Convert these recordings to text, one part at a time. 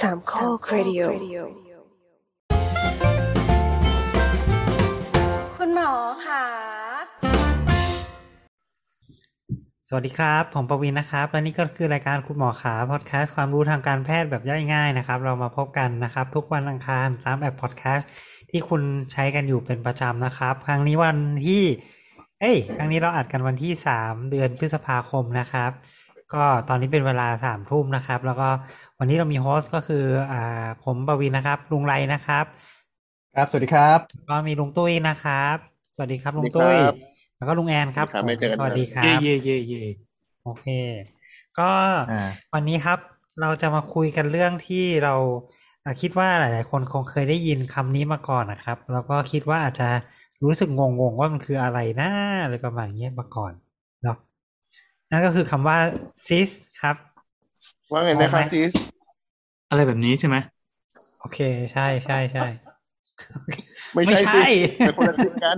สามข้อครดิโอคุณหมอค่ะ สวัสดีครับ ผมประวินนะครับ และนี่ก็คือรายการคุณหมอขาพอดแคสต์ความรู้ทางการแพทย์แบบย่อยง่ายนะครับ เรามาพบกันนะครับ ทุกวันอังคารตามแอปพอดแคสต์ที่คุณใช้กันอยู่เป็นประจำนะครับ ครั้งนี้วันที่ เอ้ย ครั้งนี้เราอัดกันวันที่สามเดือนพฤษภาคมนะครับ ก็ตอนนี้เป็นเวลาสามทุ่มนะครับ แล้วก็วันนี้เรามีโฮสต์ก็คือ อ่า ผมประวินนะครับ ลุงไรนะครับ ครับ สวัสดีครับ ก็มีลุงตุ้ยนะครับ สวัสดีครับลุงสวัสดีครับตุ้ย แล้วก็ลุงแอนครับครับไม่เจอกันสวัสดีครับ เย่เย่เย่เย่โอเค ก็อ่าวันนี้ครับเราจะมาคุยกันเรื่องที่เราอะคิดว่าหลาย ๆ คนคงเคยได้ยินคำนี้มาก่อนนะครับ แล้วก็คิดว่าอาจจะรู้สึกงง ๆ ว่ามันคืออะไรนะอะไรประมาณนี้มาก่อนเนาะ นั่นก็คือคำว่า cis ครับ ว่าไงนะพร้อมคะไหมซิสอะไรแบบนี้ใช่ไหมโอเค ใช่ใช่ใช่ไม่ไม่ใช่ใช่ซิสเป็นคนละทีมกัน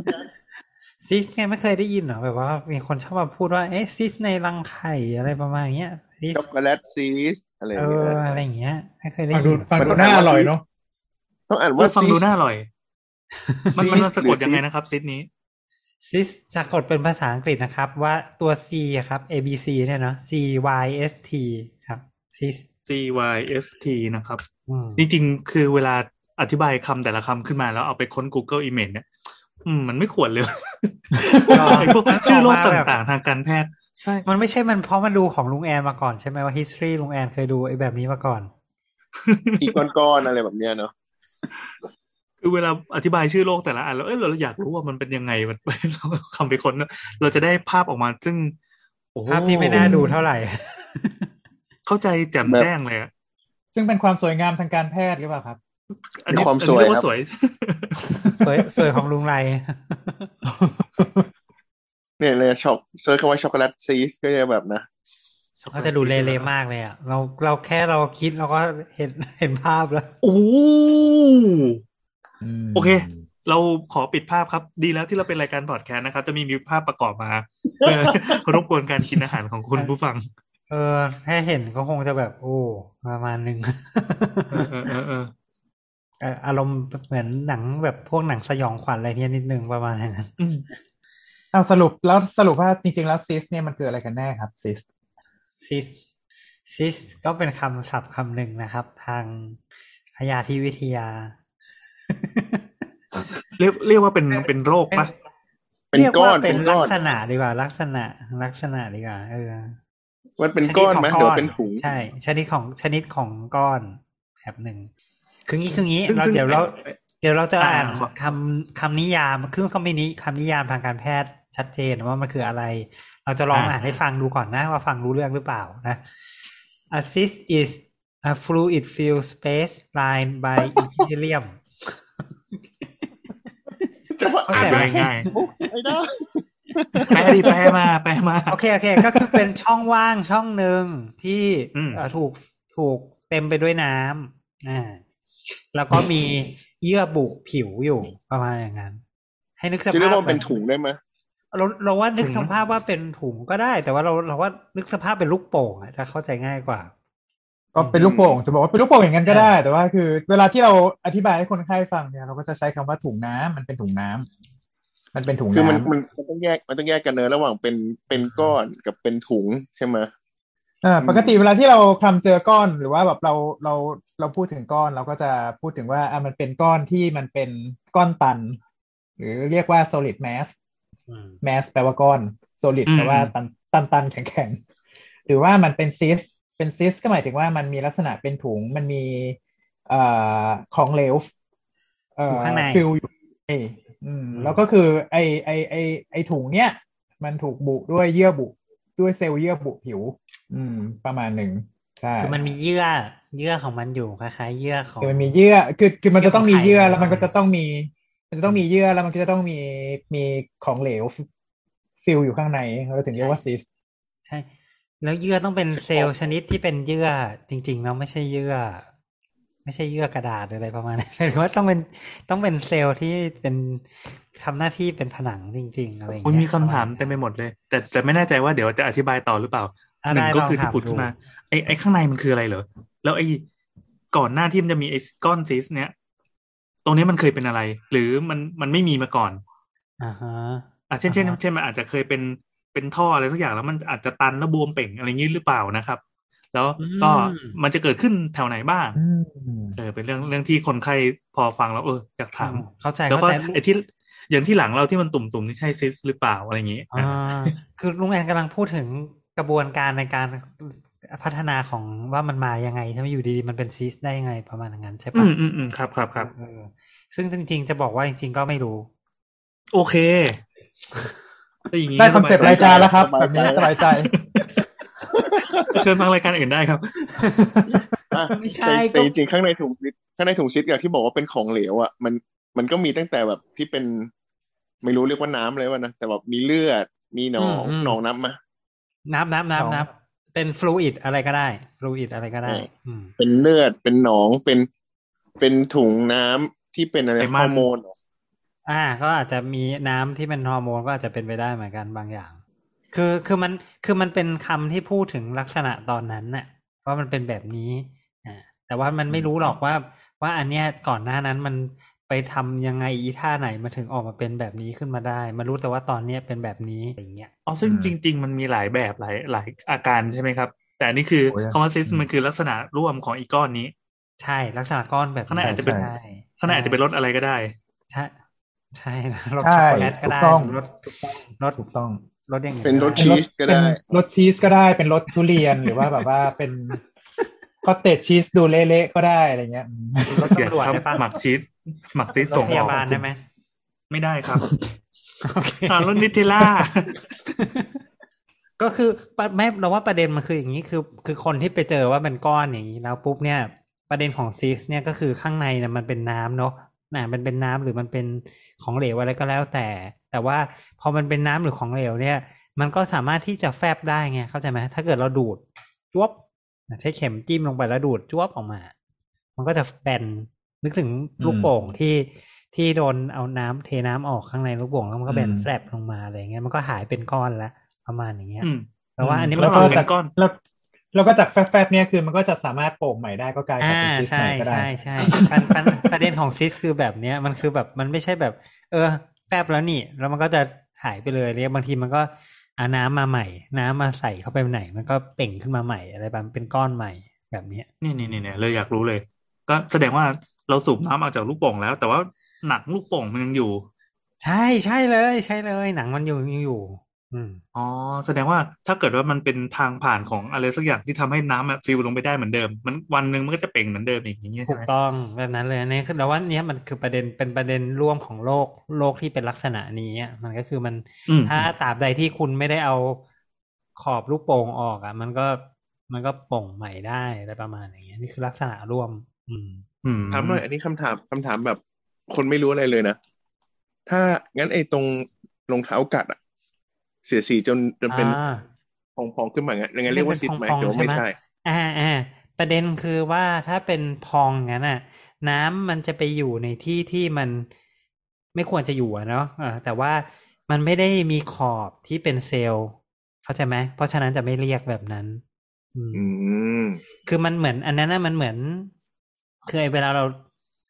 ซิสไงไม่เคยได้ยินเหรอแบบว่า มีคนชอบมาพูดว่า เอ๊ะซิสในรังไข่อะไรประมาณเนี้ย cis ช็อกโกแลตซีสอะไรอเอย่างเงี้อยอะไรอย่างเงี้ยไม่เคยได้ฟังดูยินฟังมันดูต้องน่าอ่านอว่าร่อยซีสเนาะต้องอ่านเอว่าอฟังซีดูสน่าอร่อย มันมันซีสมันสะกดหรือยังไงซีสนะครับซิดนี้ ซิสจะกดเป็นภาษาอังกฤษนะครับ ว่าตัว C อะครับ A B C เนี่ยเนาะ C Y S T ครับซิส C Y S T นะครับอืมจริงๆคือเวลาอธิบายคำแต่ละคำขึ้นมาแล้วเอาไปค้น Google Image เนี่ยอืมมันไม่ควรเลยไอ้พวกชื่อโรคต่างๆ ทางการแพทย์ใช่ มันไม่ใช่มันเพราะมันดูของลุงแอนมาก่อนใช่ไหมว่า history ลุงแอนเคยดูไอ้แบบนี้มาก่อน อีกก้อนๆอะไรแบบเนี้ยเนาะ คือเวลาอธิบายชื่อโรคแต่ละอันแล้วเอ้ยเราอยากรู้ว่ามันเป็นยังไงมันเราคำไปค้นเนอะเราจะได้ภาพออกมา ซึ่งโอ้โหภาพที่ไม่น่าดูเท่าไหร่ เข้าใจแจ่มแจ้งเลยอะซึ่งเป็นความสวยงามทางการแพทย์หรือเปล่าครับอันนี้มีความอันสนี้วยเรียกครัว่าบสวยสวย สวยของลุงไรเนี่ยเลยช็อกเซิร์ชคำว่าช็อกโกแลตซีสก็จะแบบนะเขาจะดูเละๆมากเลยอะ เราเราแค่เราคิดเราก็เห็นเห็นภาพแล้วโอ้ โหอืมโอเค เราขอปิดภาพครับ ดีแล้วที่เราเป็นรายการพอดแคสต์นะครับ จะมีมีภาพประกอบมาเพื่อรบกวนการกินอาหารของคุณผู้ฟัง เออถ้าเห็นก็คงจะแบบ โอ้ประมาณหนึ่งเออเออเออเอ่ออารมณ์เหมือนหนังแบบพวกหนังสยองขวัญอะไรเนี่ยนิดนึงประมาณนั้นอืมเอาสรุปแล้วสรุปว่าจริง ๆ แล้วซิสเนี่ยมันคืออะไรกันแน่ครับซิสซิสซิสก็เป็นคำศัพท์คำหนึ่งนะครับ ทางพยาธิวิทยา เรียกเรียกว่าเป็นเป็นโรคปะเป็นรียก้อนว่าเป็เป็นนลัก้อกนษณะดีกว่า ลักษณะลักษณะดีกว่าเออมันเป็นก้อนไหมชดขงเดี๋ยวเป็นถุงใช่ ชนิดของชนิดของก้อนแบบหนึ่งคืองี้คืองี้ซึ่งเราซึ่งเดี๋ยวเราไอ้เดี๋ยวเราจะอ่าอ่านครับคำคำนิยามคือคำนี้คำนิยามทางการแพทย์ชัดเจนว่ามันคืออะไร เราจะลองอ่านให้ฟังดูก่อนนะว่าฟังรู้เรื่องหรือเปล่านะ A cyst is a fluid filled space lined by epithelium จะว่าเข้าใจไหมง่ายโอ้ไม่ได้ๆแปลดิแปลมาแปลมา โอเคโอเค ก็คือเป็นช่องว่างช่องหนึ่งที่อืมเอ่อถูกถูกเต็มไปด้วยน้ำอ่าแล้วก็มีเยื่อบุผิวอยู่ประมาณอย่างนั้น ให้นึกสจะเรียภากพว่ามันเป็นถุงได้ไหมเราเราว่านึกถุงสนะภาพว่าเป็นถุงก็ได้ แต่ว่าเราเราว่านึกสภาพเป็นลูกโป่งอะจะเข้าใจง่ายกว่า ก็เป็นลูกโป่งจะบอกว่าเป็นลูกโป่งอย่างนั้นก็ได้ แต่ว่าคือ เวลาที่เราอธิบายให้คนไข้ฟังเนี่ยเราก็จะใช้คำว่าถุงน้ำมันเป็นถุงน้ำมันเป็นถุงคือมันน้ำมันมันต้องแยกมันต้องแยกกันเนอะระหว่างเป็นเป็นก้อนกับเป็นถุงใช่ไหมอ่าปกติเวลาที่เราคำเจอก้อนหรือว่าแบบเราเราเราพูดถึงก้อนเราก็จะพูดถึงว่าอะมันเป็นก้อนที่มันเป็นก้อนตัน หรือเรียกว่า solid mass อืม mass แปลว่าก้อน solid อืมแปลว่าตันตันตันแข็งแข็งหรือว่ามันเป็น cyst เป็น cyst ก็หมายถึงว่ามันมีลักษณะเป็นถุงมันมีเอ่อของเหลวเอ่อยู่อข้างในฟิลอยู่เอยอืมแล้วก็คือ ไอไอไอไอถุงเนี้ยมันถูกบุด้วยเยื่อบุด้วยเซลล์เยื่อบุผิว อืม ประมาณหนึ่งใช่คือมันมีเยื่อเยื่อของมันอยู่คล้ายๆเยื่อของคือมันมีเยื่อคือคือมันจะต้องมีเยื่อเยื่อของไข่แล้วมันก็จะต้องมี มันจะต้องมีเยื่อแล้วมันก็จะต้องมีมีของเหลว fill อยู่ข้างในเราถึงเรียกว่าซิสใช่ แล้วเยื่อต้องเป็นเซลล์ชนิดที่เป็นเยื่อจริงๆเนาะไม่ใช่เยื่อ ไม่ใช่เยื่อกระดาษหรืออะไรประมาณนั้นหมายถึงว่าต้องเป็นต้องเป็นเซลล์ที่เป็นทำหน้าที่เป็นผนังจริง ๆ อะไรอย่างมันเงี้ยมีคำถามเต็มไปหมดเลย แต่แต่ไม่แน่ใจว่าเดี๋ยวจะอธิบายต่อหรือเปล่าอะหนึ่งได้ก็ลองคือที่ถามผุดขึ้นดูมาไอ้ไอ้ข้างในมันคืออะไรเหรอแล้วไอ้ก่อนหน้าที่มันจะมีไอ้ก้อนซิส เนี้ยตรงนี้มันเคยเป็นอะไร หรือมันมันไม่มีมาก่อนอ่าฮะอะเช่นเช่นอ่าฮะเช่นมันอาจจะเคยเป็น เป็นท่ออะไรสักอย่างแล้วมันอาจจะตันแล้วบวมเป่งอะไรอย่างนี้หรือเปล่านะครับ แล้วก็มันจะเกิดขึ้นแถวไหนบ้างอืมเออเป็นเรื่องเรื่องที่คนไข้พอฟังแล้วเอออยากถามเข้าใจแล้วเข้าก็ใจไอ้ที่อย่างที่หลังเราที่มันตุ่มๆนี่ใช่ซิสหรือเปล่าอะไรอย่างนี้อ่าคือลุงแอนกำลังพูดถึงกระบวนการในการพัฒนาของว่ามันมายังไงใช่ไหมอยู่ดีๆมันเป็นซิสได้ยังไงประมาณอย่างนั้นใช่อืปะมอืมอืมครับครับครับเออซึ่งจริงๆจะบอกว่าจริง ๆ ก็ไม่รู้ โอเคแต่อย่างนี้ ได้คอนเซปต์รายการแล้วครับ แบบนี้สบายใจ เชิญฟังรายการอื่นได้ครับอะไม่ใช่แต่ก็แต่จริงๆข้างในถุงซิปข้างในถุงซิปอย่างที่บอกว่าเป็นของเหลวอะมันมันก็มีตั้งแต่แบบที่เป็น ไม่รู้เรียกว่าน้ำเลยวะนะแต่แบบมีเลือดมีหนองหนองน้ำมานับนับนับสองนับเป็น fluid อะไรก็ได้ fluid อะไรก็ได้อืมเป็นเลือดเป็นหนองเป็นเป็นถุงน้ำที่เป็นอะไรไขมันฮอร์โมนเหร ออ่า ก็อาจจะมีน้ำที่เป็นฮอร์โมนก็อาจจะเป็นไปได้เหมือนกันบางอย่าง คือคือมันคือมันเป็นคำที่พูดถึงลักษณะตอนนั้นน่ะว่ามันเป็นแบบนี้อ่าแต่ว่ามันไม่รู้หรอกว่า ว่าอันเนี้ยก่อนหน้านั้นมันไปทำยังไงอีท่าไหนมาถึงออกมาเป็นแบบนี้ขึ้นมาได้มันรู้แต่ว่าตอนเนี้ยเป็นแบบนี้อย่างเงี้ยอ๋อซึ่งอืมจริง ๆ มันมีหลายแบบหลายหลายอาการใช่ไหมครับ แต่อันนี้คือโอ้ยคำว่าซิสอืมมันคือลักษณะร่วมของอีก้อนนี้ ใช่ลักษณะก้อนแบบข้างในอาจจะเป็นใช่ข้างในอาจจะเป็นรสอะไรก็ได้ใช่ ใช่นะรสใช่ช็อกโกแลตก็ได้ถูกต้องรสรสถูกต้องรสอย่างอื่นเป็นรสก็ชีได้สก็ได้เป็นรสชีสก็ได้เป็นรสทุเรียนหรือว่าแบบว่าเป็นคอตเตจชีสดูเละๆก็ได้อะไรเงี้ยอืมรถตำรวจครับได้ปะหมักชีสหมักชีสรส่ถงพออกยาบาลได้ไหมไม่ได้ครับโอเคอ่ารถนิติล่าก็คือปะแม่เราว่าประเด็นมันคืออย่างนี้คือ คือคนที่ไปเจอว่าเป็นก้อนอย่างนี้แล้วปุ๊บเนี่ย ประเด็นของซีสเนี่ยก็คือข้างในเนี่ยมันเป็นน้ำเนาะ น่ะมันเป็นน้ำหรือมันเป็นของเหลวอะไรก็แล้วแต่ แต่ว่าพอมันเป็นน้ำหรือของเหลวเนี่ย มันก็สามารถที่จะแฟบได้ไงเข้าใจไหมถ้าเกิดเราดูดจวบใช้เข็มจิ้มลงไปแล้วดูดจวบออกมา มันก็จะแบนนึกถึงลูกโป่งที่ที่โดนเอาน้ำเทน้ำออกข้างในลูกโป่งแล้วมันก็แบนอืมแฟบลงมาอะไรเงี้ยมันก็หายเป็นก้อนแล้วประมาณอย่างเงี้ยอืมแต่ว่าอันนี้แล้มัแล้วนก็เป็จากนก้อนแล้ว แล้วก็จากแฟบๆเนี่ยคือมันก็จะสามารถโป่งใหม่ได้ก็กลายเป็นอ่าซิสใช่ใหม่ก็ได้ใช่ใช่ปัญปัญประเด็นของซิสคือแบบเนี้ยมันคือแบบมันไม่ใช่แบบ เออแฟบแล้วนี่แล้วมันก็จะหายไปเลยเนี่ยบางทีมันก็เอาน้ำมาใหม่ น้ำมาใส่เข้าไปไหน มันก็เป่งขึ้นมาใหม่อะไรแบบเป็นก้อนใหม่แบบเนี้ยนี่นี่นี่เนี่ยเลยอยากรู้เลย ก็แสดงว่าเราสูบน้ำออกจากลูกโป่งแล้ว แต่ว่าหนักลูกโป่งมันยังอยู่ ใช่ใช่เลย ใช่เลย หนังมันอยู่ยังอยู่ อืม อ๋อ แสดงว่าถ้าเกิดว่ามันเป็นทางผ่านของอะไรสักอย่างที่ทำให้น้ำอะฟิลลงไปได้เหมือนเดิม มันวันหนึ่งมันก็จะเป่งเหมือนเดิมอีกอย่างเงี้ยถูใช่กไหมต้องแบบนั้นเลยอันนี่คือแต่ว่าเนี้ยมันคือประเด็นเป็นประเด็นร่วมของโลกโลกที่เป็นลักษณะนี้อะมันก็คือมันอืมถ้าตราบใดที่คุณไม่ได้เอาขอบลูกโป่งออกอะ มันก็มันก็โป่งใหม่ได้อะไรประมาณอย่างเงี้ยนี่คือลักษณะร่วม อืม อืมถามหน่อย อันนี้คำถามคำถามแบบ คนไม่รู้อะไรเลยนะ ถ้างั้นไอ้ตรงรองเท้ากัดอะ เสียสีจนจนเป็นอ่าพองๆขึ้นมางั้นงั้นเรียกว่าซิสไหมเป็นพองๆหรือว่าไม่ใช่ใช่ไหมอ่าอ่าประเด็นคือว่าถ้าเป็นพองงั้นน่ะ น้ำมันจะไปอยู่ในที่ที่มันไม่ควรจะอยู่อะเนาะอ่าแต่ว่ามันไม่ได้มีขอบที่เป็นเซลล์เข้าใจไหมเพราะฉะนั้นจะไม่เรียกแบบนั้น อืมอืมคือมันเหมือน อันนั้นน่ะมันเหมือนคือไอ้เวลาเรา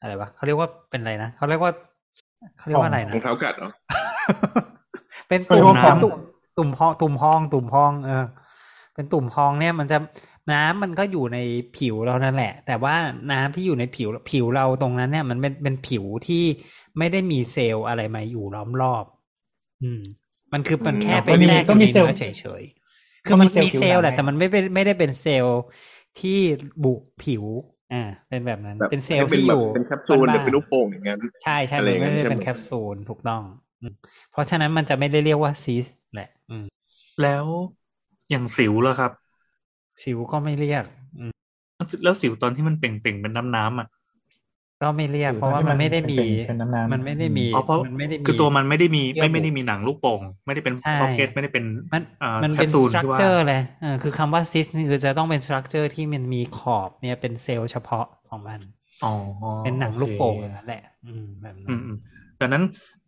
อะไรวะเขาเรียกว่าเป็นอะไรนะเขาเรียกว่าเขาเรียกว่าอะไรรนะองเท้ากัดเหรอ เป็นตุ่มเป็นพองน้ำตุ่มตุ่มพองตุ่มพอง ตุ่มพอง เออ เป็นตุ่มพองเนี่ยมันจะน้ำมันก็อยู่ในผิวเรานั่นแหละ แต่ว่าน้ำที่อยู่ในผิวผิวเราตรงนั้นเนี่ย มันเป็นเป็นผิวที่ไม่ได้มีเซลล์อะไรมาอยู่ล้อมรอบ อืม มันคือมันแค่ไปก็มีแทรกอก็ยู่มีในเซลล์เนื้อเฉยๆคือมันก็มีมีเซเซลลล์ล์แหละผิวหนังแต่มันไม่เป็นไม่ได้เป็นเซลล์ที่บุผิว อ่า เป็นแบบนั้นแบบเป็นเซลล์ให้เป็นที่แบอบยู่เป็นแคปซูลหรือบ้าๆเป็นลูกโป่งอย่างนั้นใช่ใช่อะไรมันอย่างนั้ไม่นได้ใช่ไหมเป็นแคปซูลถูกต้องอืม เพราะฉะนั้นมันจะไม่ได้เรียกว่าซีสแหละ อืม แล้วอย่างสิวล่ะครับ สิวก็ไม่เรียก อืมแล้วสิวตอนที่มันเป่งๆเป็นน้ำน้ำๆอะ ก็ไม่เรียกสิวเพราะว่าตอนที่มันไม่ได้มีเป็นเป็นน้ำๆมันไม่ได้มีอ๋อเพราะมันไม่ได้มีคือตัวมันไม่ได้มีเยื่อไม่บุไม่ได้มีหนังลูกโป่งไม่ได้เป็นใช่ pocket ไม่ได้เป็นมันอ่ามันเป็นแคปซูลสตรัคที่ว่าเจอร์เลยเออคือคำว่าซิสนี่คือจะต้องเป็น structure ที่มันมีขอบเนี่ยเป็นเซลล์เฉพาะของมันอ๋อเป็นหนังลูกโป่งโอเคนั่นแหละ อืมแบบอืนั้นมอืมดังนั้น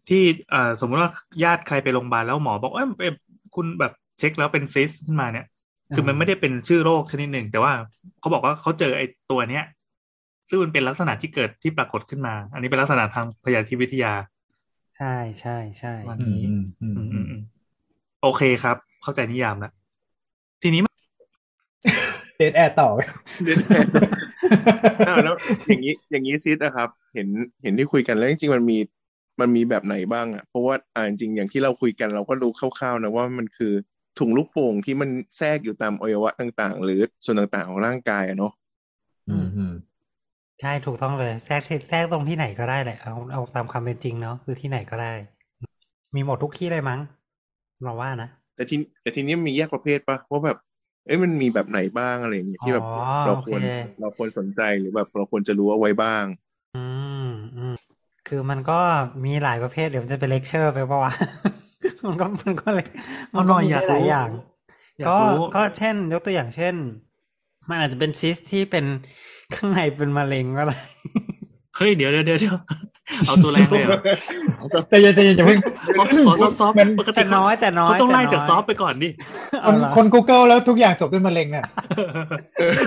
ที่อ่าสมมุติว่าญาติใครไปโรงพยาบาลแล้วหมอบอกเอ้ยเอ้ยคุณแบบเช็คแล้วเป็นซิสขึ้นมาเนี่ย คือมันไม่ได้เป็นชื่อโรคชนิดหนึ่ง แต่ว่าเขาบอกว่าเขาเจอไอ้ตัวเนี้ย ซึ่งมันเป็นลักษณะที่เกิดที่ปรากฏขึ้นมา อันนี้เป็นลักษณะทางพยาธิวิทยา ใช่ใช่ใช่วันอืมนี้อืมอืมอืมอือืมมอืมโอเคครับ เข้าใจนิยามแล้วทีนี้เดทแอร์ต่ออ้าวแล้วอย่างนี้อย่างนี้ซิดนะครับ เห็นเห็นที่คุยกันแล้วจริงๆมันมี มันมีแบบไหนบ้างอะ เพราะว่าอ่าจริงๆอย่างที่เราคุยกันเราก็รู้คร่าวๆนะว่ามันคือถุงลูกโป่งที่มันแทรกอยู่ตามอวัยวะต่างๆ หรือส่วนต่างๆของร่างกายอะเนาะอืมอืมใช่ถูกต้องเลยแทรกที่แทรกตรงที่ไหนก็ได้แหละเอาเอาตามความเป็นจริงเนาะคือที่ไหนก็ได้ มีหมดทุกที่เลยมั้งเราว่านะแต่ทีแต่ทีนี้มีแยกประเภทปะว่าแบบเอ้ยมันมีแบบไหนบ้างอะไรอย่างเงี้ยที่แบบอ๋อเราควรโอเคเราควรสนใจหรือแบบเราควรจะรู้เอาไว้บ้างอืมอืม คือมันก็มีหลายประเภทเดี๋ยวมันจะเป็นเลคเชอร์ไปปะวะ มันก็มันก็เลยเอาหน่อยมีอยากหลายรู้อย่างอยากก็รู้ก็เช่น ยกตัวอย่างเช่น มันอาจจะเป็นซิสที่เป็นข้างในเป็นมะเร็งก็ได้เฮ้ยเดี๋ยวเดี๋ยวเดี๋ยวเดี๋ยวเอาตัวแรงเลยเหรอแต่ยังจะยังเพิ่งขอขอซอฟซอฟมันปกติแต่น้อยแต่น้อยเขาต้องไล่แต่น้อยจากซอฟไปก่อนดิคเอานเหรอคน Google แล้วทุกอย่างจบด้วยมะเร็งอะ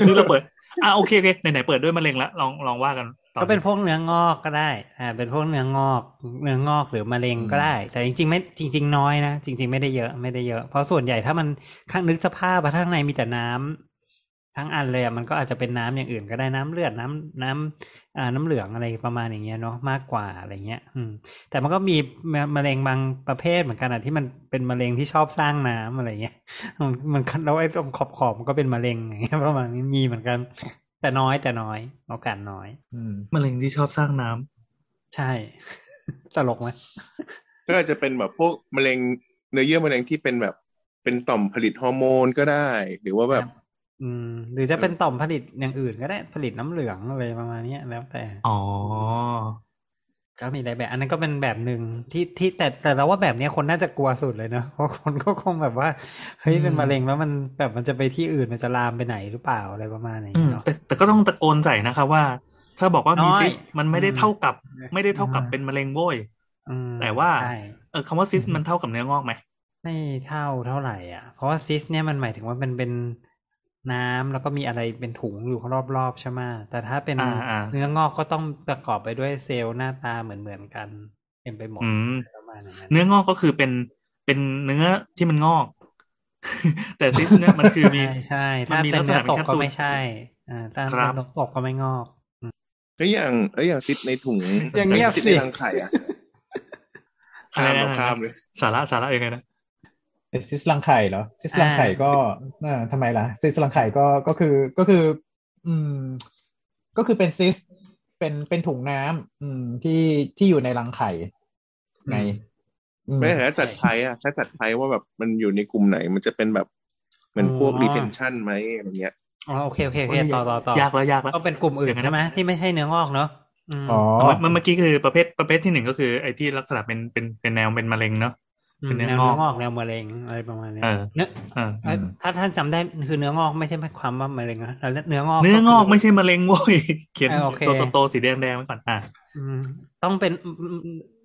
นี่เราเปิดอะโอเคโอเคไหนๆเปิดด้วยมะเร็งละลองลองว่ากันต่อ ก็เป็นพวกเนื้องอกก็ได้อ่าเป็นพวกเนื้องอกเนื้องอกหรือมะเร็งก็ได้ แต่จริงๆไม่จริง ๆ น้อยนะจริง ๆไม่ได้เยอะไม่ได้เยอะ เพราะส่วนใหญ่ถ้ามันข้างนึกสภาพว่าข้างในมีแต่น้ำทั้งอันเลยอะมันก็อาจจะเป็นน้ำอย่างอื่นก็ได้น้ำเลือดน้ำน้ำอ่าน้ำเหลืองอะไรประมาณอย่างเงี้ยเนาะมากกว่าอะไรเงี้ย อืม แต่มันก็มีมะมะเร็งบางประเภทเหมือนกันอะที่มันเป็นมะเร็งที่ชอบสร้างน้ำอะไรเงี้ยมันมันแล้วไอ้ตรงขอบขอบๆมันก็เป็นมะเร็งอย่างเงี้ยประมาณนี้มีเหมือนกัน แต่น้อยแต่น้อยโอกาสน้อย อืมมะเร็งที่ชอบสร้างน้ำใช่ ตลกไหมก็อาจจะเป็นแบบพวกมะเร็งเนื้อเยื่อมะเร็งที่เป็นแบบ เป็นต่อมผลิตฮอร์โมนก็ได้ หรือว่าแบบ อืม หรือจะเป็นต่อมผลิตอย่างอื่นก็ได้ผลิตน้ำเหลืองอะไรประมาณเนี้ยแล้วแต่ อ๋อ ก็มีหลายแบบ อันนั้นก็เป็นแบบหนึ่งที่ที่แต่แต่เราว่าแบบเนี้ยคนน่าจะกลัวสุดเลยเนอะเพราะคนก็คงแบบว่าเฮ้ยเป็นมะเร็งแล้วมันแบบมันจะไปที่อื่นมันจะลามไปไหนหรือเปล่าอะไรประมาณอย่างอืมเงี้ยเนาะแต่แต่ก็ต้องตะโกนใส่นะครับว่า ถ้าบอกว่ามีน้อยซิสมันไม่ได้เท่ากับอืมไม่ได้เท่ากับเป็นมะเร็งโว้ยอืมแต่ว่าใช่เออคำว่าซิสมันเท่ากับเนื้องอกไหมไม่เท่าเท่าไหร่อะ เพราะว่าซิสเนี่ยมันหมายถึงว่ามันเป็น น้ำแล้วก็มีอะไรเป็นถุงอยู่รอบๆใช่ไหมแต่ถ้าเป็นอ่าอ่าเนื้องอกก็ต้องประกอบไปด้วยเซลล์หน้าตาเหมือนเหมือนๆกันเต็มไปหมดอืมประมาณอย่างนั้นเนื้องอกก็คือเป็นเป็นเนื้อที่มันงอก แต่ซิสเนี่ยมันคือมีใช่ใช่มันถ้ามีเป็นลักษเนื้ณะอเป็นตกแคปก็ซูลไม่ใช่อ่าถ้าครับเป็นเนื้อตกก็ไม่งอกแล้วอย่างแล้วอย่างซิดในถุงอย่างเงียบซิดสิในรังไข่อะข้ามเราข้ามเลย สาระสาระยังไงนะไอ้ ซิสลังไข่เหรอซิสลังไข่ก็อ่าทำไมล่ะซิสลังไข่ก็ก็คือก็คือ อืม ก็คือเป็นซิสเป็นเป็นถุงน้ำอืมที่ที่อยู่ในรังไข่ไงอืมไม่แต่ถ้าจัดไทยอะถ้าจัดไทยว่าแบบมันอยู่ในกลุ่มไหน มันจะเป็นแบบเหมือนพวกอ๋อ retention ไหมอะไรเงี้ยอ๋อโอเคโอเคโอเคต่อต่อต่อยากแล้วยากแล้วก็เป็นกลุ่มอื่อนย่างนั้นใช่ไหมที่ไม่ใช่เนื้องอกเนอะอืมอ๋อมันมันเมื่อกี้คือประเภทประเภทที่หนึ่งก็คือไอ้ที่ลักษณะเป็นเป็นเป็นแนวเป็นมะเร็งเนาะอืม เป็นเนื้แนอวงอกเนื้องอกแนวมะเร็งอะไรประมาณเนี้ยเออเนื้อเออเอ้ยถ้าท่านจำได้คือเนื้องอกไม่ใช่ความว่ามะเร็งนะแล้วเนื้องอก เนื้องอกคืไม่ใช่มะเร็งโว้ยเขียนเออโอเคตัวโตๆสีแดงแดงๆไว้ก่อนอะอืมต้องเป็น